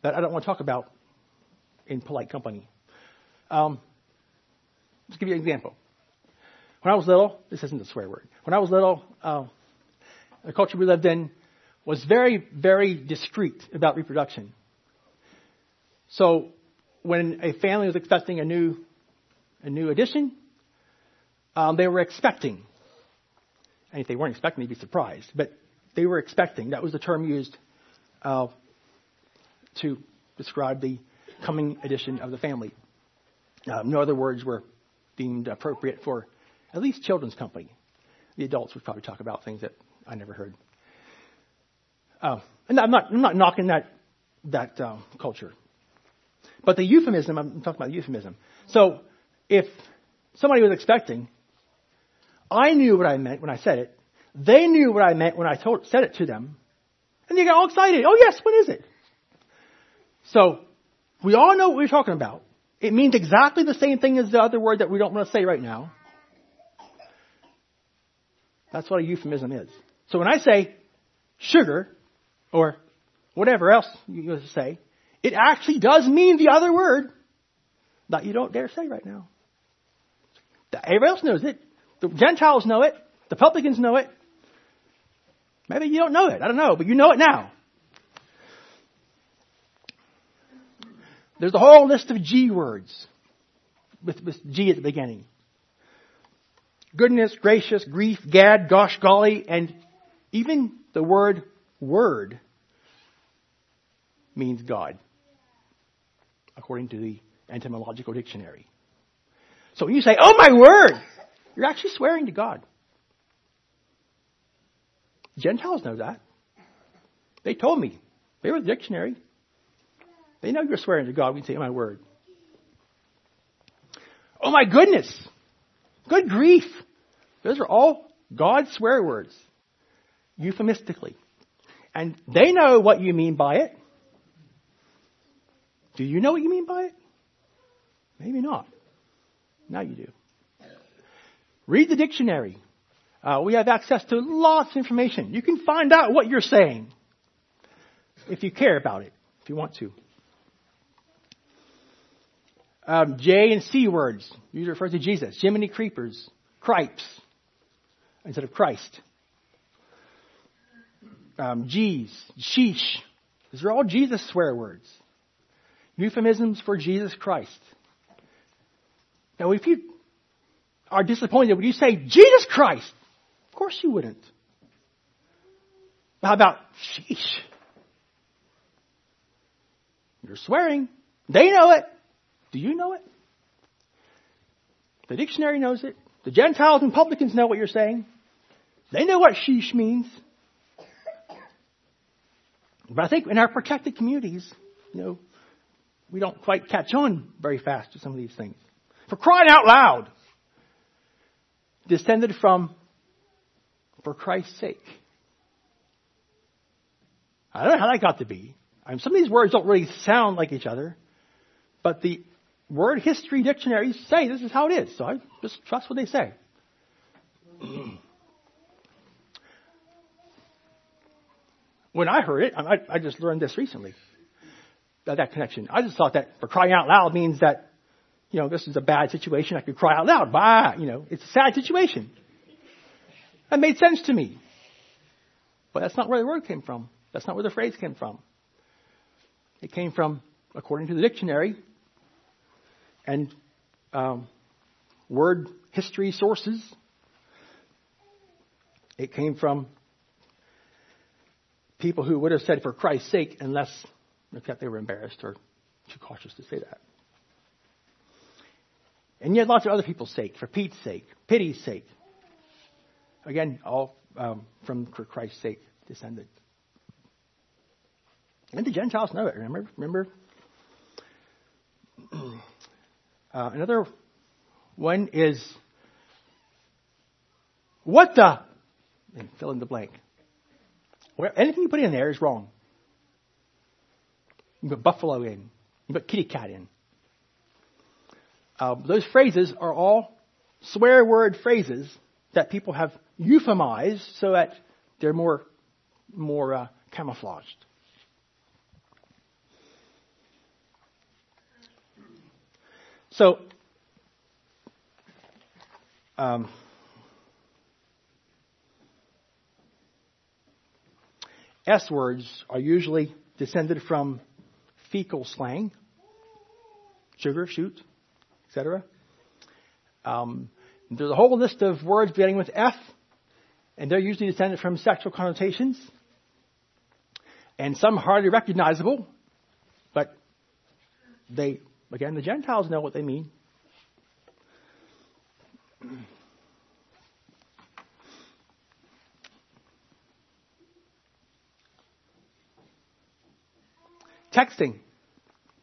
that I don't want to talk about in polite company. Um, let's give you an example. When I was little, this isn't a swear word. When I was little, uh, the culture we lived in was very, very discreet about reproduction. So when a family was expecting a new, a new addition, um, they were expecting. And if they weren't expecting, they'd be surprised. But they were expecting. That was the term used uh, to describe the coming addition of the family. Uh, no other words were deemed appropriate for at least children's company. The adults would probably talk about things that I never heard. Uh, and I'm not, I'm not knocking that, that uh, culture. But the euphemism, I'm talking about the euphemism. So if somebody was expecting, I knew what I meant when I said it. They knew what I meant when I told, said it to them. And they got all excited. Oh yes, what is it? So we all know what we're talking about. It means exactly the same thing as the other word that we don't want to say right now. That's what a euphemism is. So when I say sugar, or whatever else you say, it actually does mean the other word that you don't dare say right now. Everybody else knows it. The Gentiles know it. The publicans know it. Maybe you don't know it. I don't know, but you know it now. There's a whole list of G words with, with G at the beginning. Goodness, gracious, grief, gad, gosh, golly, and even the word word means God, according to the etymological dictionary. So when you say, oh my word, you're actually swearing to God. Gentiles know that. They told me. They were the dictionary. They know you're swearing to God when you say, oh my word. Oh my goodness. Good grief. Those are all God's swear words, euphemistically. And they know what you mean by it. Do you know what you mean by it? Maybe not. Now you do. Read the dictionary. Uh, we have access to lots of information. You can find out what you're saying if you care about it, if you want to. Um, J and C words. Usually refers to Jesus. Jiminy creepers. Cripes. Instead of Christ. Um. Sheesh. These are all Jesus swear words. Euphemisms for Jesus Christ. Now, if you are disappointed when you say Jesus Christ, of course you wouldn't. How about sheesh? You're swearing. They know it. Do you know it? The dictionary knows it. The Gentiles and publicans know what you're saying. They know what sheesh means. But I think in our protected communities, you know, we don't quite catch on very fast to some of these things. For crying out loud, descended from for Christ's sake. I don't know how that got to be. I mean, some of these words don't really sound like each other, but the word history dictionaries say this is how it is, so I just trust what they say. <clears throat> when I heard it, I, I just learned this recently, that, that connection. I just thought that for crying out loud means that, you know, this is a bad situation. I could cry out loud. Bah, you know, it's a sad situation. That made sense to me. But that's not where the word came from. That's not where the phrase came from. It came from, according to the dictionary and um, word history sources, it came from people who would have said for Christ's sake unless except they were embarrassed or too cautious to say that. And yet lots of other people's sake, for Pete's sake, pity's sake. Again, all um, from for Christ's sake descended. And the Gentiles know it. Remember, remember. <clears throat> Uh, another one is what the fill in the blank. Where, anything you put in there is wrong. You put buffalo in. You put kitty cat in. Uh, those phrases are all swear word phrases that people have euphemized so that they're more more uh, camouflaged. So, um, S words are usually descended from fecal slang, sugar, shoot, etc. Um, there's a whole list of words beginning with F, and they're usually descended from sexual connotations, and some hardly recognizable, but they, again, the Gentiles know what they mean. Texting.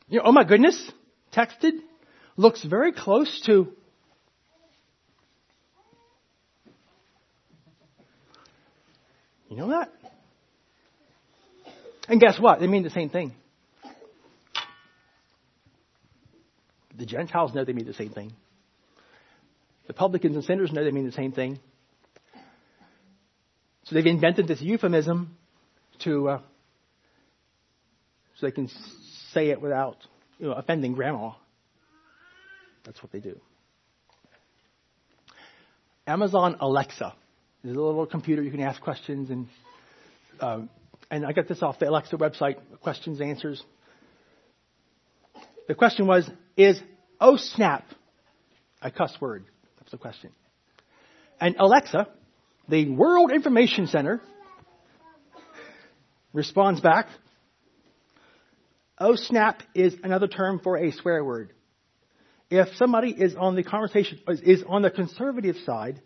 You know, oh my goodness, texted looks very close to You know that? And guess what? They mean the same thing. The Gentiles know they mean the same thing. The publicans and sinners know they mean the same thing. So they've invented this euphemism to uh, so they can say it without you know, offending grandma. That's what they do. Amazon Alexa. There's a little computer you can ask questions and uh, and I got this off the Alexa website, questions answers. The question was, is oh snap a cuss word? That's the question. And Alexa, the World Information Center, responds back, Oh snap is another term for a swear word. If somebody is on the conversation, is on the conservative side,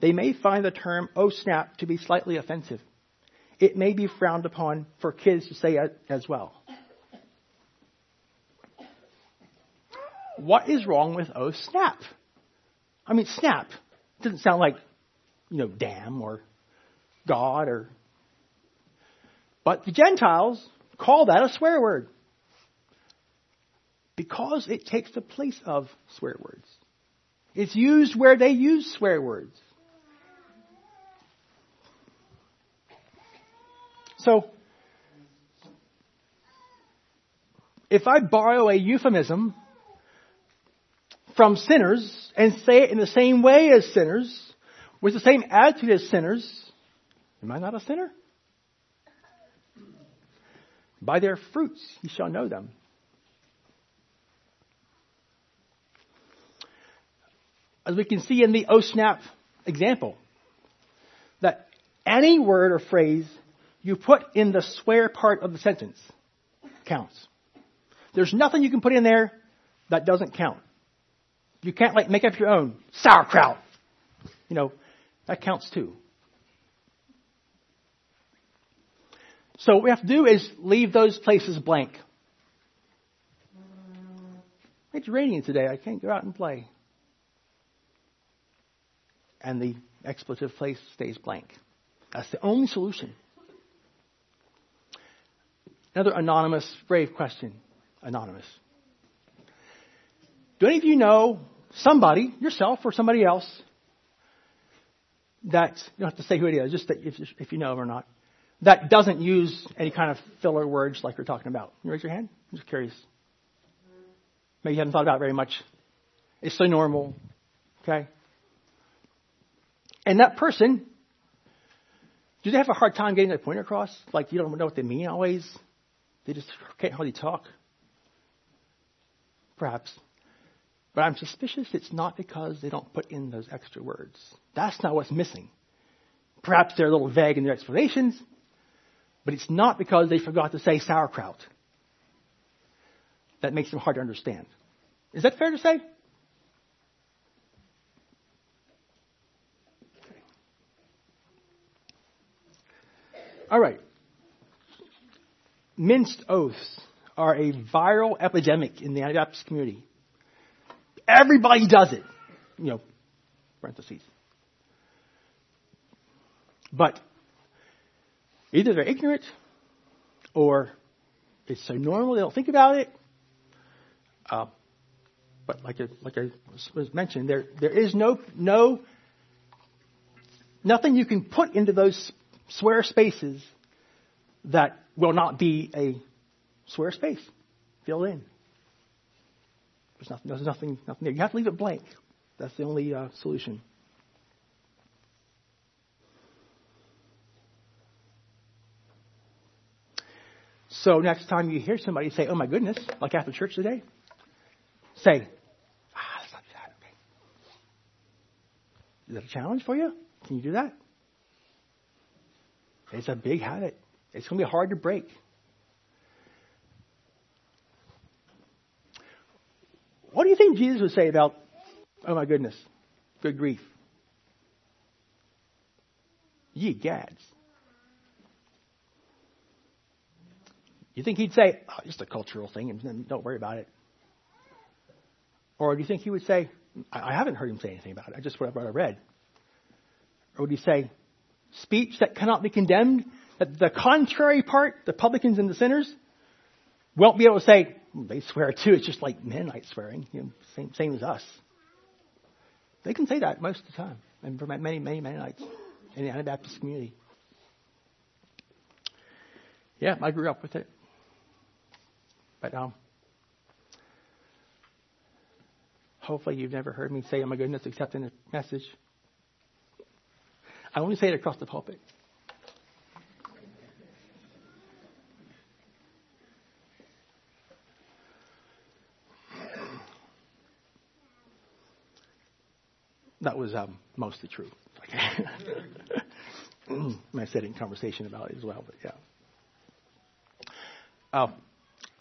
they may find the term oh snap to be slightly offensive. It may be frowned upon for kids to say as well. What is wrong with oh snap? I mean, snap doesn't sound like, you know, damn or God or. But the Gentiles call that a swear word. Because it takes the place of swear words. It's used where they use swear words. So, if I borrow a euphemism from sinners and say it in the same way as sinners, with the same attitude as sinners, am I not a sinner? By their fruits you shall know them. As we can see in the OSNAP example, that any word or phrase you put in the swear part of the sentence counts. There's nothing you can put in there that doesn't count. You can't like make up your own sauerkraut. You know, that counts too. So what we have to do is leave those places blank. It's raining today. I can't go out and play. And the expletive place stays blank. That's the only solution. Another anonymous, brave question. Anonymous. Do any of you know somebody, yourself or somebody else, that, you don't have to say who it is, just if, if you know or not, that doesn't use any kind of filler words like we're talking about? You raise your hand? I'm just curious. Maybe you haven't thought about it very much. It's so normal. Okay? And that person, do they have a hard time getting their point across? Like you don't know what they mean always? They just can't hardly talk? Perhaps. But I'm suspicious it's not because they don't put in those extra words. That's not what's missing. Perhaps they're a little vague in their explanations, but it's not because they forgot to say sauerkraut. That makes them hard to understand. Is that fair to say? All right. Minced oaths are a viral epidemic in the Anabaptist community. Everybody does it. You know, parentheses. But either they're ignorant or it's so normal they don't think about it. Uh, but like I, like I was mentioned, there there is no no nothing you can put into those swear spaces that will not be a swear space filled in. There's nothing, there's nothing, nothing there. You have to leave it blank. That's the only uh, solution. So next time you hear somebody say, "Oh my goodness," like after church today, say, "Ah, let's not do that." Okay. Is that a challenge for you? Can you do that? It's a big habit. It's going to be hard to break. What do you think Jesus would say about, oh my goodness, good grief? Ye gads. You think he'd say, oh, just a cultural thing and don't worry about it? Or do you think he would say, I haven't heard him say anything about it, I just what I read? Or would he say, speech that cannot be condemned, that the contrary part, the publicans and the sinners, won't be able to say, they swear too, it's just like Mennonite swearing, you know, same, same as us. They can say that most of the time, and for many, many Mennonites in the Anabaptist community. Yeah, I grew up with it. But um, hopefully you've never heard me say, oh my goodness, except in a message. I only say it across the pulpit. That was um, mostly true. I said in conversation about it as well, but yeah. Uh,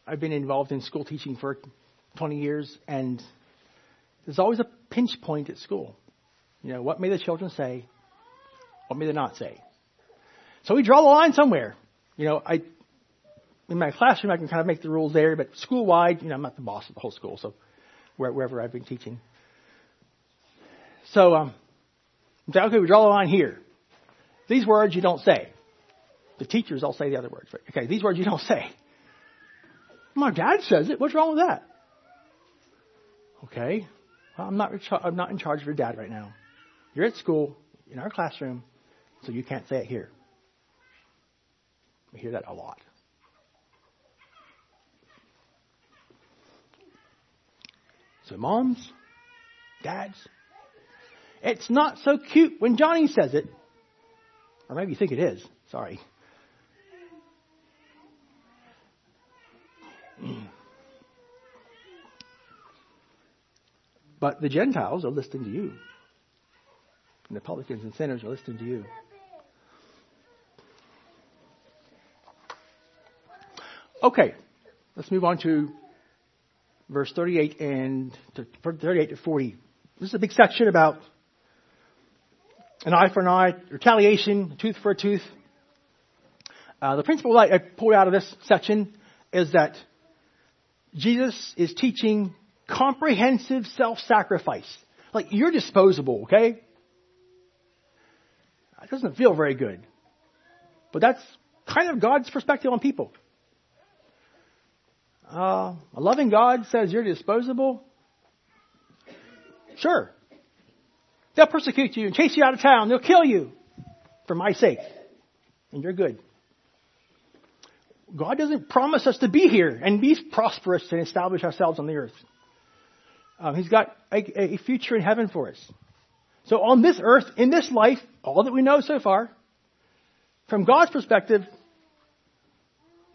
I've been involved in school teaching for 20 years, and there's always a pinch point at school. You know, what may the children say? What may they not say? So we draw the line somewhere. You know, I, in my classroom, I can kind of make the rules there, but school wide, you know, I'm not the boss of the whole school, so wherever I've been teaching. So, um, okay, we draw the line here. These words you don't say. The teachers all say the other words. Okay, these words you don't <laughs> say. My dad says it. What's wrong with that? Okay, well, I'm not, I'm not in charge of your dad right now. You're at school, in our classroom, so you can't say it here. We hear that a lot. So, moms, dads, it's not so cute when Johnny says it. Or maybe you think it is. Sorry. But the Gentiles are listening to you. And the publicans and sinners are listening to you. Okay, let's move on to verse 38 and to 38 to 40. This is a big section about an eye for an eye, retaliation, tooth for a tooth. Uh, the principle I pulled out of this section is that Jesus is teaching comprehensive self-sacrifice. Like, you're disposable, okay? That doesn't feel very good. But that's kind of God's perspective on people. Uh, a loving God says you're disposable. Sure. They'll persecute you and chase you out of town. They'll kill you for my sake. And you're good. God doesn't promise us to be here and be prosperous and establish ourselves on the earth. Um, he's got a, a future in heaven for us. So on this earth, in this life, all that we know so far, from God's perspective,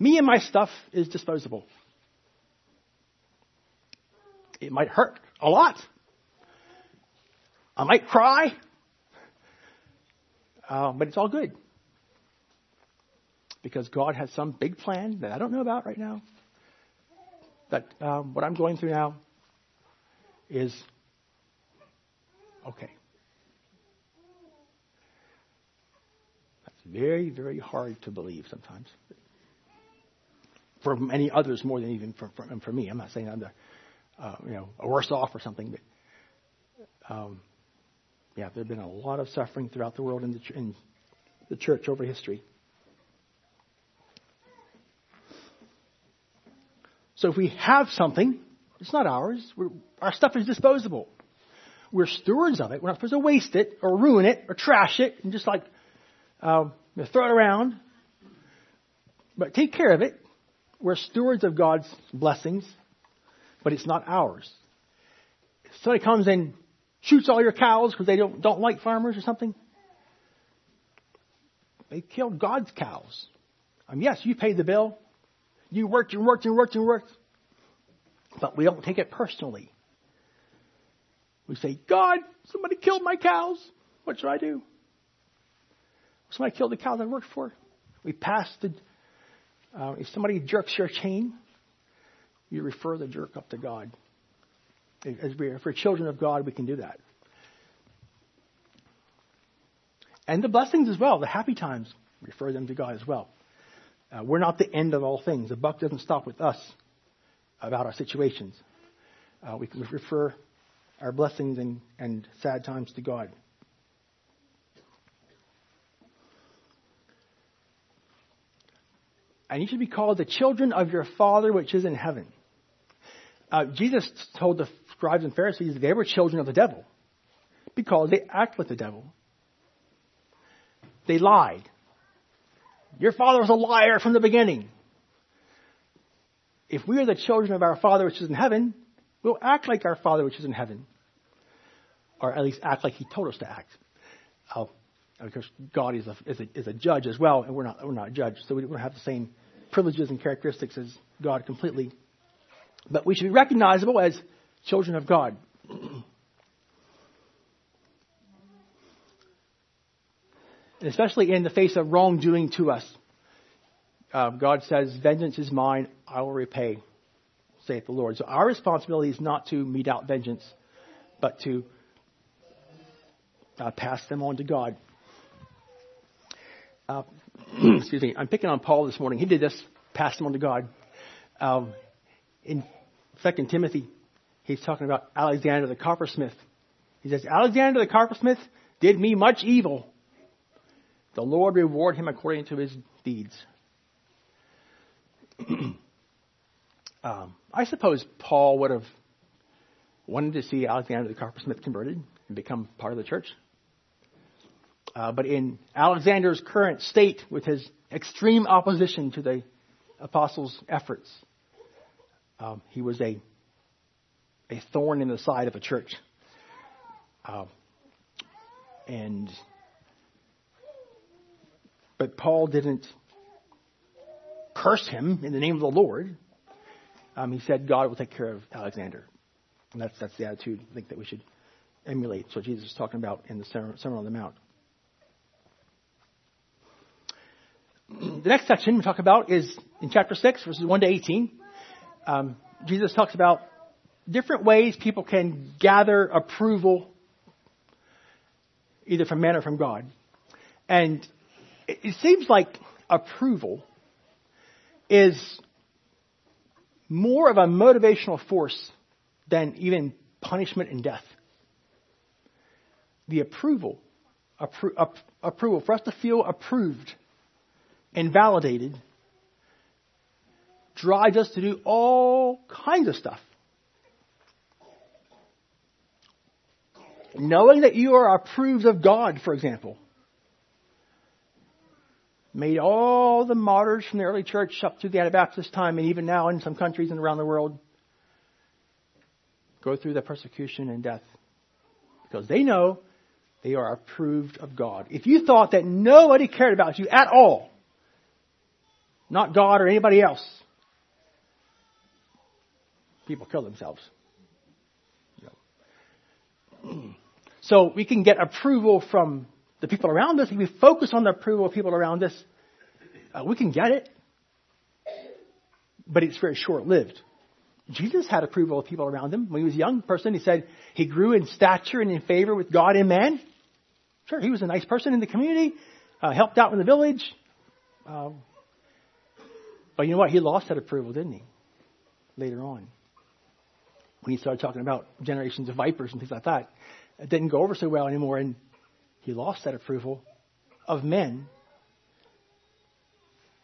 me and my stuff is disposable. It might hurt a lot. I might cry. Uh, but it's all good. Because God has some big plan that I don't know about right now. That um, what I'm going through now is okay. That's very, very hard to believe sometimes. For many others, more than even for, for, for me. I'm not saying I'm the, uh, you know, worse off or something, but um, yeah, there have been a lot of suffering throughout the world in the, in the church over history. So if we have something, it's not ours. We're, our stuff is disposable. We're stewards of it. We're not supposed to waste it or ruin it or trash it and just like um, throw it around. But take care of it. We're stewards of God's blessings, but it's not ours. Somebody comes and shoots all your cows because they don't, don't like farmers or something, they killed God's cows. I mean, yes, you paid the bill. You worked and worked and worked and worked. But we don't take it personally. We say, God, somebody killed my cows. What should I do? Somebody killed the cows I worked for. We pass the, uh, if somebody jerks your chain, you refer the jerk up to God. As we, if we're children of God, we can do that. And the blessings as well, the happy times, refer them to God as well. Uh, we're not the end of all things. The buck doesn't stop with us about our situations. Uh, we can refer our blessings and, and sad times to God. And you should be called the children of your Father which is in heaven. Uh, Jesus told the scribes and Pharisees they were children of the devil because they act like the devil. They lied. Your father was a liar from the beginning if we are the children of our Father which is in heaven, we'll act like our Father which is in heaven. Or at least act like He told us to act. Uh, course, God is a, is, a, is a judge as well, and we're not, we're not judged. So we don't have the same privileges and characteristics as God completely. But we should be recognizable as children of God. and especially in the face of wrongdoing to us uh, God says, Vengeance is mine, I will repay, saith the Lord. So our responsibility is not to mete out vengeance, but to uh, pass them on to God. Uh, <clears throat> excuse me, I'm picking on Paul this morning. He did this, pass them on to God. Um, in 2 Timothy, he's talking about Alexander the coppersmith. He says, Alexander the coppersmith did me much evil. The Lord reward him according to his deeds. <clears throat> um, I suppose Paul would have wanted to see Alexander the coppersmith converted and become part of the church. Uh, but in Alexander's current state, with his extreme opposition to the apostles' efforts, um, he was a a thorn in the side of a church. Uh, and but Paul didn't curse him in the name of the Lord. Um, he said God will take care of Alexander, and that's that's the attitude I think that we should emulate. So Jesus is talking about in the Sermon on the Mount. The next section we talk about is in chapter six, verses one to eighteen. Um, Jesus talks about different ways people can gather approval, either from men or from God. And it seems like approval is more of a motivational force than even punishment and death. The approval, appro- approval, for us to feel approved and validated, drives us to do all kinds of stuff. Knowing that you are approved of God, for example, made all the martyrs from the early church up to the Anabaptist time, and even now in some countries and around the world, go through the persecution and death. Because they know they are approved of God. If you thought that nobody cared about you at all, not God or anybody else, people kill themselves. <clears throat> So we can get approval from the people around us. If we focus on the approval of people around us, uh, we can get it. But it's very short lived. Jesus had approval of people around him. When he was a young person, he said he grew in stature and in favor with God and man. Sure, he was a nice person in the community, uh, helped out in the village. Uh, but you know what? He lost that approval, didn't he? Later on. When he started talking about generations of vipers and things like that it didn't go over so well anymore, and he lost that approval of men.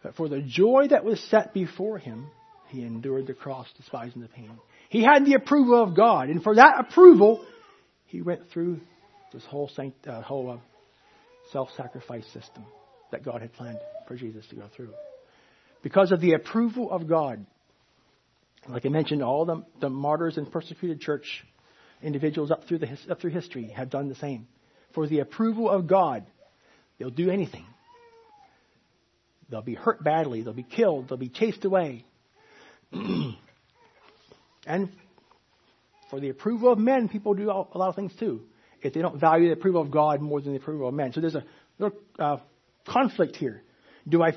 But for the joy that was set before him, he endured the cross, despising the pain. He had the approval of God, and for that approval, he went through this whole, sanct- uh, whole uh, self-sacrifice system that God had planned for Jesus to go through. Because of the approval of God, like I mentioned, all the, the martyrs and persecuted church individuals up through, the, up through history have done the same. For the approval of God, they'll do anything. They'll be hurt badly. They'll be killed. They'll be chased away. <clears throat> and for the approval of men, people do a lot of things too. If they don't value the approval of God more than the approval of men. So there's a little uh, conflict here. Do I?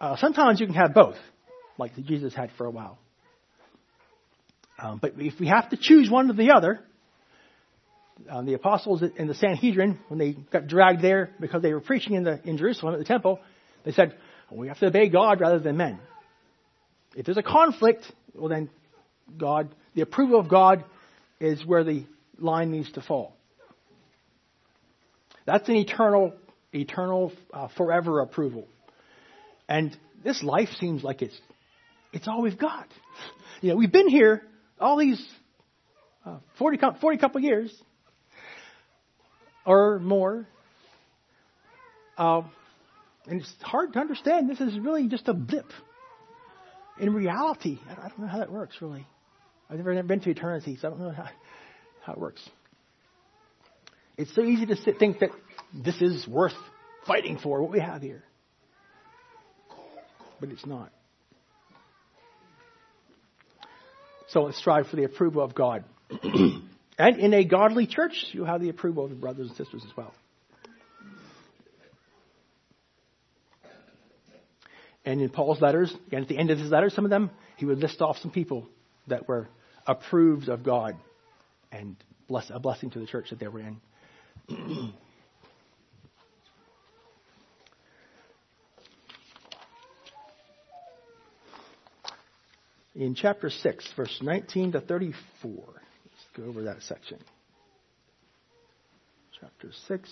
Uh, sometimes you can have both, like Jesus had for a while. Um, but if we have to choose one or the other, um, the apostles in the Sanhedrin, when they got dragged there because they were preaching in, the, in Jerusalem at the temple, they said, we have to obey God rather than men. If there's a conflict, well then God, the approval of God is where the line needs to fall. That's an eternal, eternal, uh, forever approval. And this life seems like it's, it's all we've got. You know, we've been here all these uh, 40, 40 couple years or more. Uh, and it's hard to understand. This is really just a blip. In reality, I don't know how that works really. I've never, been to eternity, so I don't know how, how it works. It's so easy to sit, think that this is worth fighting for, what we have here. But it's not. So strive for the approval of God. <clears throat> and in a godly church, you'll have the approval of the brothers and sisters as well. And in Paul's letters, again at the end of his letters, some of them, he would list off some people that were approved of God and bless, a blessing to the church that they were in. <clears throat> in chapter 6, verse 19 to 34. Let's go over that section. Chapter 6.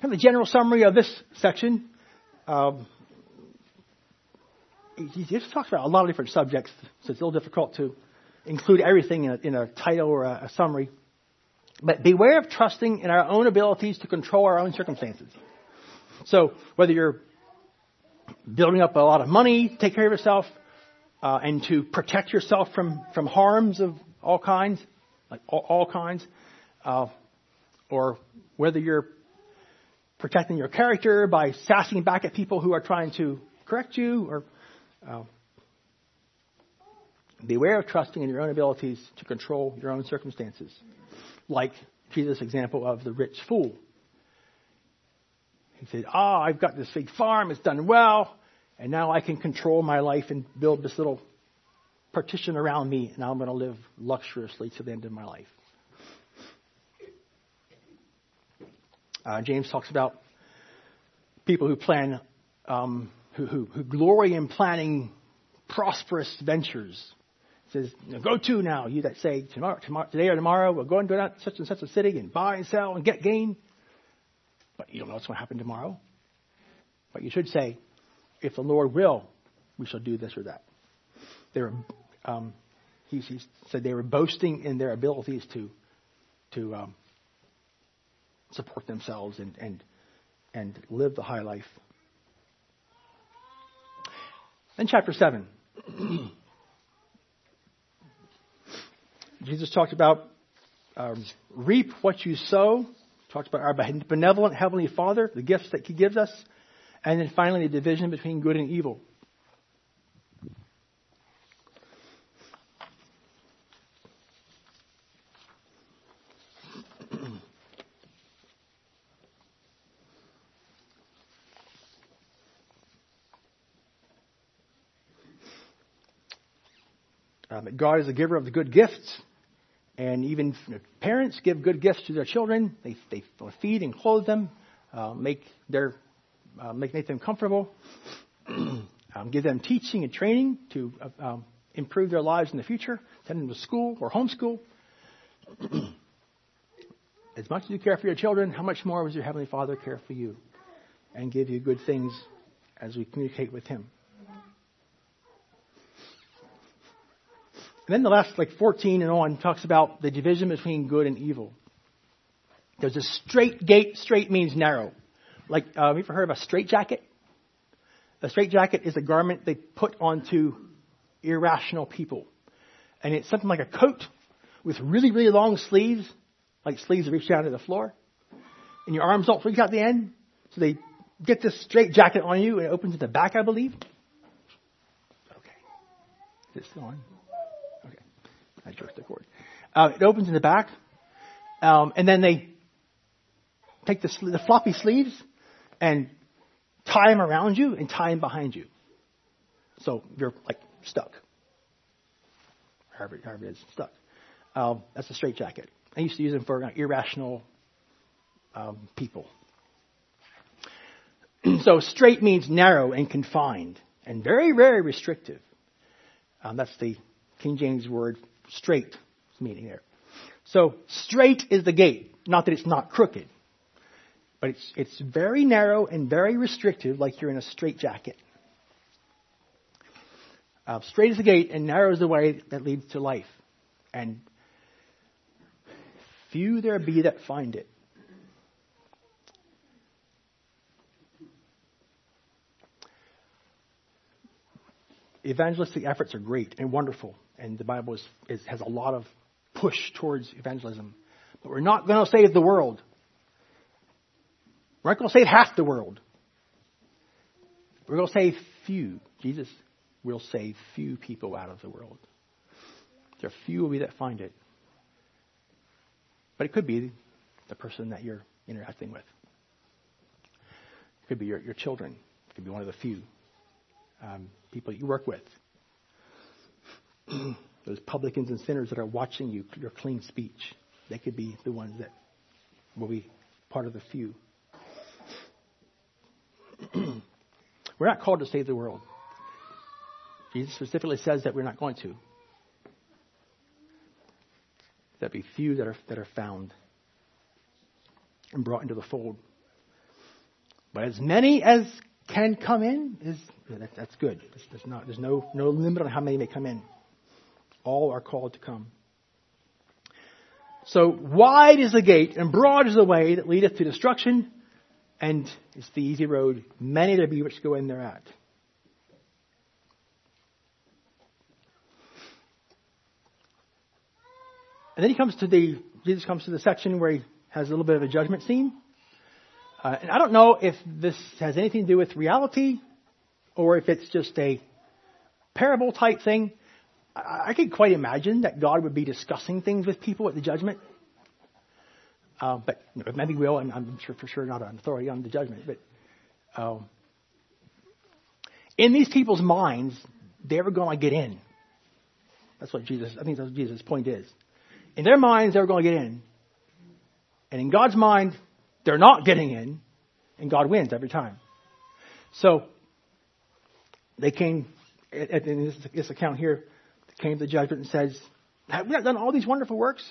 Kind of the general summary of this section. Um, he just talks about a lot of different subjects, so it's a little difficult to include everything in a, in a title or a, a summary. But beware of trusting in our own abilities to control our own circumstances. So whether you're building up a lot of money, take care of yourself, uh, and to protect yourself from, from harms of all kinds, like all, all kinds, uh, or whether you're protecting your character by sassing back at people who are trying to correct you, or uh, beware of trusting in your own abilities to control your own circumstances, like Jesus' example of the rich fool. He said, "Ah, oh, I've got this big farm; it's done well, and now I can control my life and build this little partition around me, and I'm going to live luxuriously to the end of my life." Uh, James talks about people who plan, um, who, who, who, glory in planning prosperous ventures. He says, go to now, you that say tomorrow, tomorrow, today or tomorrow, we'll go and go such and such a city and buy and sell and get gain. But you don't know what's going to happen tomorrow. But you should say, if the Lord will, we shall do this or that. They were, um, he, he, said they were boasting in their abilities to, to um, support themselves and, and, and live the high life. Then, chapter 7. <clears throat> Jesus talked about um, reap what you sow. Talked about our benevolent Heavenly Father, the gifts that He gives us. And then finally, the division between good and evil. <clears throat> Um, God is a giver of the good gifts. And even parents give good gifts to their children. They, they feed and clothe them, uh, make, their, uh, make, them comfortable, <clears throat> um, give them teaching and training to uh, um, improve their lives in the future, send them to school or homeschool. <clears throat> as much as you care for your children, how much more does your Heavenly Father care for you and give you good things as we communicate with Him? And then the last, like 14 and on, talks about the division between good and evil. There's a strait gate. Strait means narrow. Like, have you ever heard of a straight jacket? A straight jacket is a garment they put onto irrational people. And it's something like a coat with really, really long sleeves, like sleeves that reach down to the floor. And your arms don't reach out the end. So they get this straight jacket on you and it opens at the back, I believe. Okay. Is it still on? Okay. I jerked the cord. Uh, it opens in the back, um, and then they take the, the floppy sleeves and tie them around you and tie them behind you. So you're like stuck. However it is, stuck. Um, that's a straight jacket. I used to use them for uh, irrational um, people. <clears throat> so strait means narrow and confined and very, very restrictive. Um, that's the King James word strait meaning there. So strait is the gate. Not that it's not crooked, but it's, it's very narrow and very restrictive, like you're in a straight jacket. Uh, strait is the gate and narrow is the way that leads to life. And few there be that find it. Evangelistic efforts are great and wonderful and the Bible is, is, has a lot of push towards evangelism. But we're not going to save the world. We're not going to save half the world. We're going to save few. Jesus will save few people out of the world. There are few of be that find it. But it could be the person that you're interacting with. It could be your, your children. It could be one of the few um, people you work with. <clears throat> those publicans and sinners that are watching you, your clean speech. They could be the ones that will be part of the few. <clears throat> we're not called to save the world. Jesus specifically says that we're not going to. That be few that are that are found and brought into the fold. But as many as can come in is that, that's good. There's, there's, not, there's no, no limit on how many may come in. All are called to come. So wide is the gate and broad is the way that leadeth to destruction, and it's the easy road. Many there be which go in thereat. And then he comes to the Jesus comes to the section where he has a little bit of a judgment scene. Uh, and I don't know if this has anything to do with reality or if it's just a parable type thing. I, I could quite imagine that God would be discussing things with people at the judgment. Uh, but you know, maybe will, and I'm sure for sure not an authority on the judgment. But um, in these people's minds, they're going to get in. That's what Jesus. I think that's what Jesus' point is. In their minds, they're going to get in, and in God's mind, they're not getting in, and God wins every time. So they came in this, this account here. Came to the judgment and says, "Have we not done all these wonderful works?"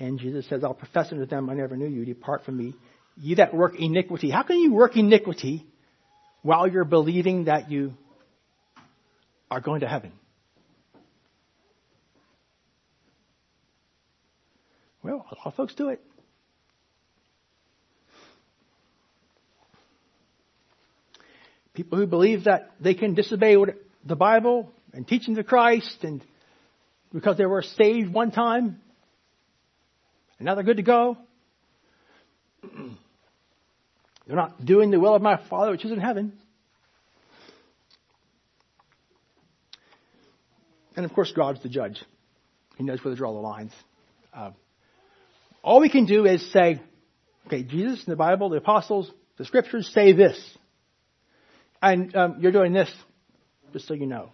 And Jesus says, "I'll profess unto them, I never knew you. Depart from me, ye that work iniquity." How can you work iniquity while you're believing that you are going to heaven? Well, a lot of folks do it. People who believe that they can disobey the Bible and teaching of Christ and because they were saved one time and now they're good to go. <clears throat> They're not doing the will of my Father which is in heaven. And of course, God's the judge. He knows where to draw the lines. Uh, all we can do is say, okay, Jesus in the Bible, the apostles, the scriptures say this. And um, you're doing this, just so you know.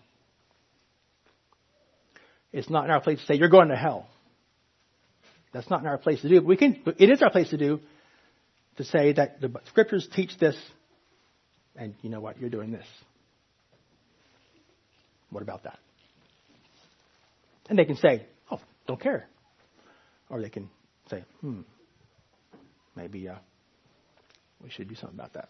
It's not in our place to say, you're going to hell. That's not in our place to do. But We can, it is our place to do to say that the scriptures teach this, and you know what, you're doing this. What about that? And they can say, oh, don't care. Or they can say, hmm, maybe uh, we should do something about that.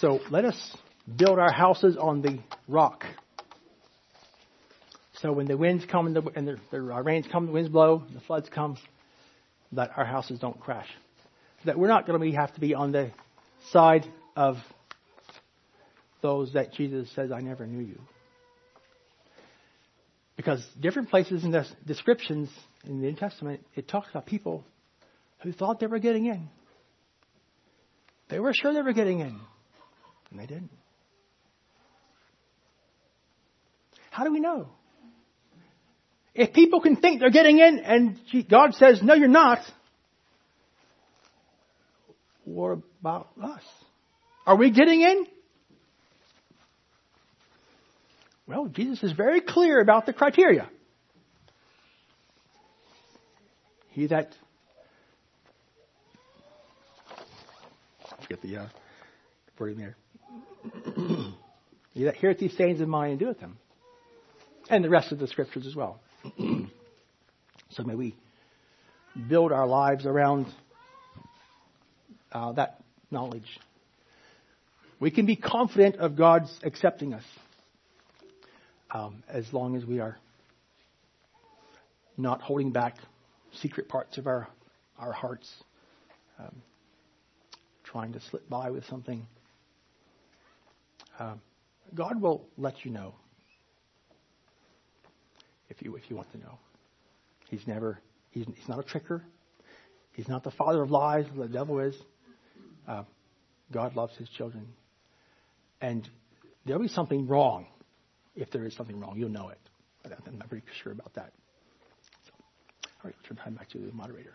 So let us build our houses on the rock. So when the winds come and the, and the, the rains come, the winds blow, the floods come, that our houses don't crash. That we're not going to be, have to be on the side of those that Jesus says, I never knew you. Because different places in the descriptions in the New Testament, it talks about people who thought they were getting in. They were sure they were getting in, and they didn't. How do we know? If people can think they're getting in and God says, no, you're not, what about us? Are we getting in? Well, Jesus is very clear about the criteria. He that get the uh, wording there. <clears throat> he that heareth these sayings of mine and doeth them, and the rest of the scriptures as well. <clears throat> so may we build our lives around uh, that knowledge. We can be confident of God's accepting us um, as long as we are not holding back secret parts of our, our hearts, um, trying to slip by with something. Um, God will let you know if you if you want to know. He's never he's, he's not a tricker. He's not the father of lies. The devil is. Uh, God loves his children, and there'll be something wrong if there is something wrong, you'll know it. I'm not very sure about that. So, all right, turn time back to the moderator.